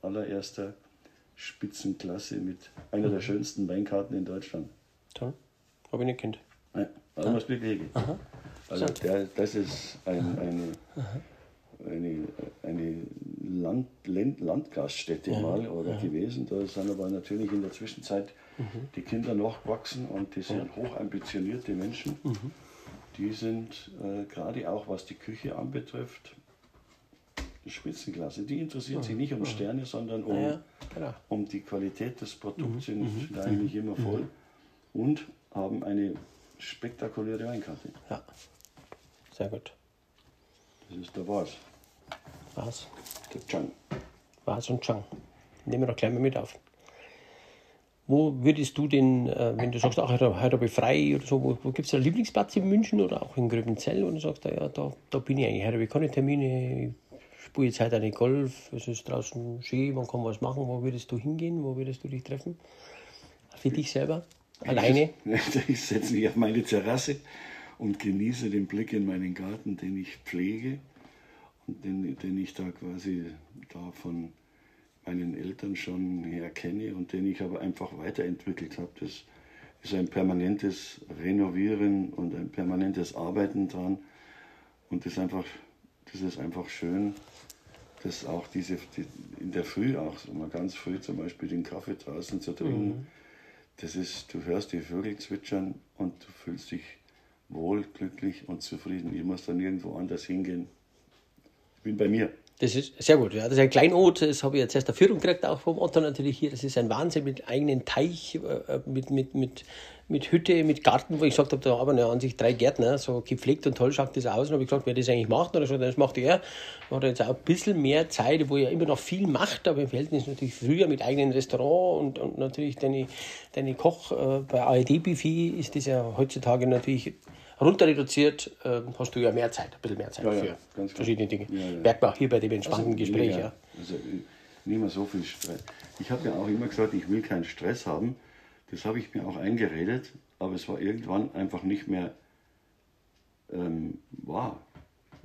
allererster Spitzenklasse mit einer mhm. der schönsten Weinkarten in Deutschland. Toll. Habe ich nicht kennt. Nein, aber man wirklich. Also der, das ist ein, eine. Aha eine, eine Land, Land, Landgaststätte ja, mal oder ja. gewesen. Da sind aber natürlich in der Zwischenzeit mhm. die Kinder noch gewachsen und die sind ja. hochambitionierte Menschen. Mhm. Die sind äh, gerade auch was die Küche anbetrifft, Spitzenklasse. Die interessieren sich nicht um Sterne, sondern um, genau. um die Qualität des Produkts, mhm. sind, sind eigentlich immer voll und haben eine spektakuläre Weinkarte. Ja, sehr gut. Das ist der Was. Was? Der Chang. Was und Chang. Nehmen wir doch gleich mal mit auf. Wo würdest du denn, äh, wenn du sagst, ach, heute, heute habe ich frei oder so, wo, wo gibt es einen Lieblingsplatz in München oder auch in Gröbenzell und du sagst, ja, da, da bin ich eigentlich, heute habe ich keine Termine, ich spiele jetzt heute eine Golf, es ist draußen schön, man kann was machen, wo würdest du hingehen, wo würdest du dich treffen? Für dich selber? Alleine? Ich setze mich auf meine Terrasse und genieße den Blick in meinen Garten, den ich pflege den, den ich da quasi da von meinen Eltern schon her kenne und den ich aber einfach weiterentwickelt habe. Das ist ein permanentes Renovieren und ein permanentes Arbeiten dran. Und das ist einfach, das ist einfach schön, dass auch diese, die, in der Früh auch, mal ganz früh zum Beispiel den Kaffee draußen zu trinken, mhm. das ist, du hörst die Vögel zwitschern und du fühlst dich wohl, glücklich und zufrieden. Ich muss dann irgendwo anders hingehen. Ich bin bei mir. Das ist sehr gut. Ja. Das ist ein Kleinod, das habe ich jetzt erst Führung gekriegt, auch vom Otto natürlich hier. Das ist ein Wahnsinn mit eigenen Teich, äh, mit, mit, mit, mit Hütte, mit Garten, wo ich gesagt habe, da haben ja an sich drei Gärtner, so gepflegt und toll schaut das aus. Und habe ich gesagt, wer das eigentlich macht, oder so, das macht er. Hat er jetzt auch ein bisschen mehr Zeit, wo er immer noch viel macht, aber im Verhältnis natürlich früher mit eigenem Restaurant und, und natürlich deine, deine Koch äh, bei ARD Buffet ist das ja heutzutage natürlich runter reduziert, äh, hast du ja mehr Zeit, ein bisschen mehr Zeit ja, für ja, verschiedene Dinge. Ja, Merkt man auch hier bei dem entspannten also, Gespräch. Ja. Also, nicht mehr so viel Stress. Ich habe ja auch immer gesagt, ich will keinen Stress haben. Das habe ich mir auch eingeredet, aber es war irgendwann einfach nicht mehr ähm, wahr.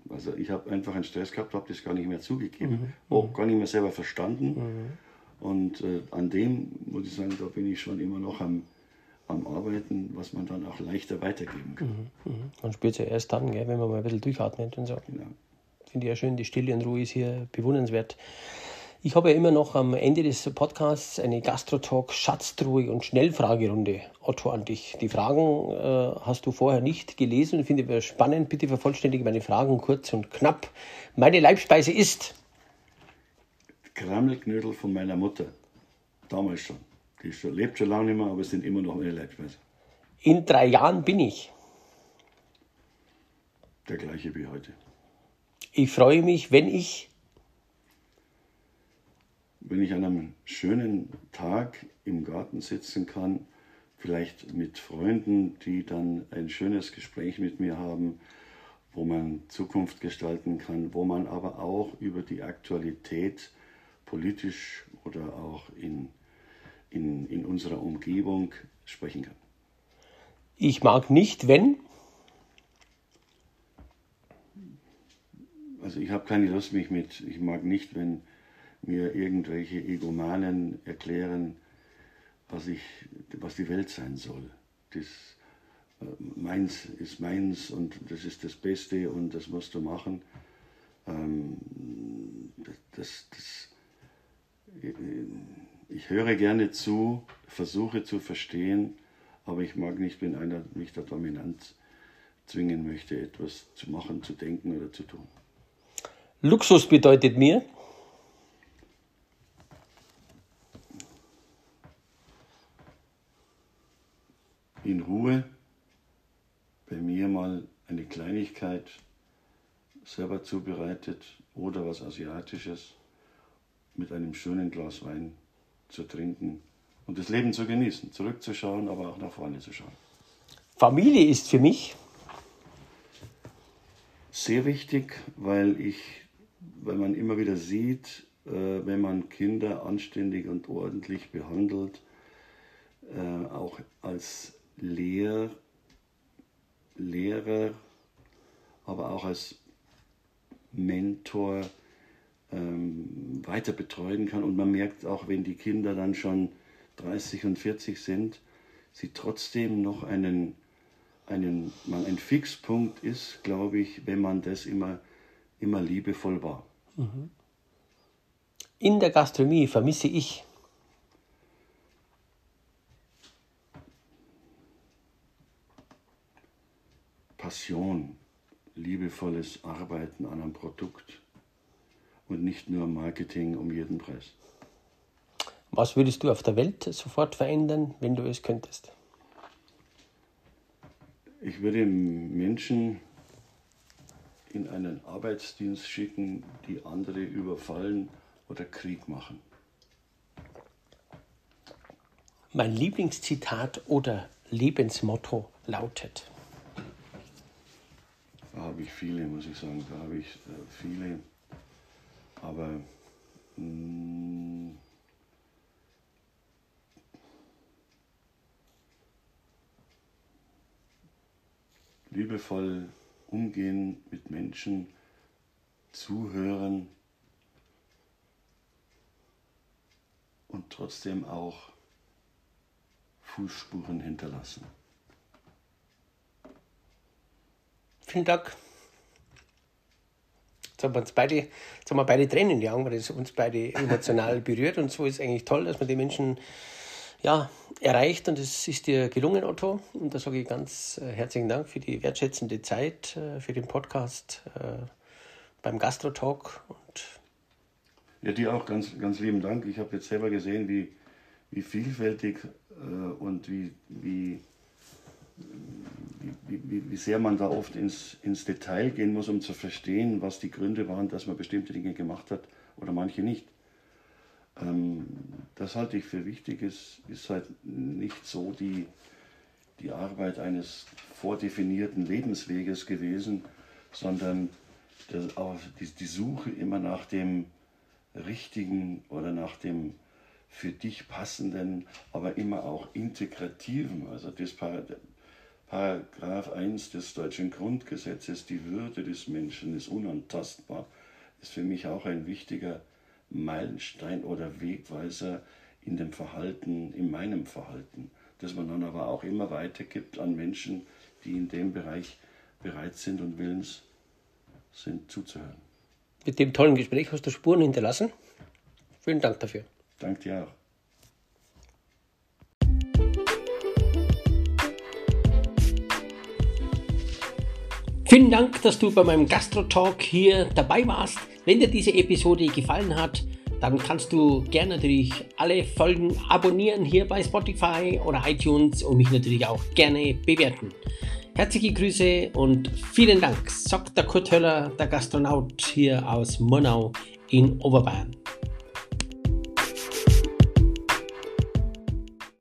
Also ich habe einfach einen Stress gehabt, habe das gar nicht mehr zugegeben, mhm. auch gar nicht mehr selber verstanden. Mhm. Und äh, an dem, muss ich sagen, da bin ich schon immer noch am, am Arbeiten, was man dann auch leichter weitergeben kann. Mhm, mhm. Man spürt es ja erst dann, gell, wenn man mal ein bisschen durchatmet und so. Genau. Finde ich ja schön, die Stille und Ruhe ist hier bewundernswert. Ich habe ja immer noch am Ende des Podcasts eine Gastrotalk Schatztruhe und Schnellfragerunde. Otto an dich. Die Fragen äh, hast du vorher nicht gelesen und finde ich spannend. Bitte vervollständige meine Fragen kurz und knapp. Meine Leibspeise ist Krammelknödel von meiner Mutter. Damals schon. Die schon, lebt schon lange nicht mehr, aber es sind immer noch meine Leibspeise. In drei Jahren bin ich. Der gleiche wie heute. Ich freue mich, wenn ich. wenn ich an einem schönen Tag im Garten sitzen kann, vielleicht mit Freunden, die dann ein schönes Gespräch mit mir haben, wo man Zukunft gestalten kann, wo man aber auch über die Aktualität politisch oder auch in, in, in unserer Umgebung sprechen kann. Ich mag nicht, wenn. Also ich habe keine Lust mich mit, ich mag nicht, wenn mir irgendwelche Egomanen erklären, was, ich, was die Welt sein soll. Das, äh, meins ist meins und das ist das Beste und das musst du machen. Ähm, das, das, äh, ich höre gerne zu, versuche zu verstehen, aber ich mag nicht, wenn einer mich da dominant zwingen möchte, etwas zu machen, zu denken oder zu tun. Luxus bedeutet mir, in Ruhe bei mir mal eine Kleinigkeit selber zubereitet oder was Asiatisches mit einem schönen Glas Wein zu trinken und das Leben zu genießen, zurückzuschauen, aber auch nach vorne zu schauen. Familie ist für mich sehr wichtig, weil ich, weil man immer wieder sieht, äh, wenn man Kinder anständig und ordentlich behandelt, äh, auch als Lehr, Lehrer, aber auch als Mentor ähm, weiter betreuen kann. Und man merkt auch, wenn die Kinder dann schon 30 und 40 sind, sie trotzdem noch einen, einen man ein Fixpunkt ist, glaube ich, wenn man das immer, immer liebevoll war. Mhm. In der Gastronomie vermisse ich Passion, liebevolles Arbeiten an einem Produkt und nicht nur Marketing um jeden Preis. Was würdest du auf der Welt sofort verändern, wenn du es könntest? Ich würde Menschen in einen Arbeitsdienst schicken, die andere überfallen oder Krieg machen. Mein Lieblingszitat oder Lebensmotto lautet. Da habe ich viele, muss ich sagen. Da habe ich äh, viele. Aber mh, mm, liebevoll umgehen mit Menschen, zuhören und trotzdem auch Fußspuren hinterlassen. Vielen Dank. Jetzt haben wir uns beide, jetzt haben wir beide Tränen in die Augen, weil es uns beide emotional berührt. Und so ist es eigentlich toll, dass man die Menschen ja, erreicht. Und es ist dir gelungen, Otto. Und da sage ich ganz äh, herzlichen Dank für die wertschätzende Zeit, äh, für den Podcast äh, beim Gastro-Talk. ja, dir auch ganz, ganz lieben Dank. Ich habe jetzt selber gesehen, wie, wie vielfältig und wie, wie wie, wie, wie, sehr man da oft ins, ins Detail gehen muss, um zu verstehen, was die Gründe waren, dass man bestimmte Dinge gemacht hat oder manche nicht. Ähm, das halte ich für wichtig. Es ist halt nicht so die, die Arbeit eines vordefinierten Lebensweges gewesen, sondern das, auch die, die Suche immer nach dem Richtigen oder nach dem für dich passenden, aber immer auch integrativen. Also Paragraph 1 des deutschen Grundgesetzes, die Würde des Menschen ist unantastbar, ist für mich auch ein wichtiger Meilenstein oder Wegweiser in dem Verhalten, in meinem Verhalten, das man dann aber auch immer weitergibt an Menschen, die in dem Bereich bereit sind und willens sind zuzuhören. Mit dem tollen Gespräch hast du Spuren hinterlassen. Vielen Dank dafür. Danke dir auch. Vielen Dank, dass du bei meinem Gastro-Talk hier dabei warst. Wenn dir diese Episode gefallen hat, dann kannst du gerne natürlich alle Folgen abonnieren hier bei Spotify oder iTunes und mich natürlich auch gerne bewerten. Herzliche Grüße und vielen Dank, sagt der Kurt Höller, der Gastronaut hier aus Murnau in Oberbayern.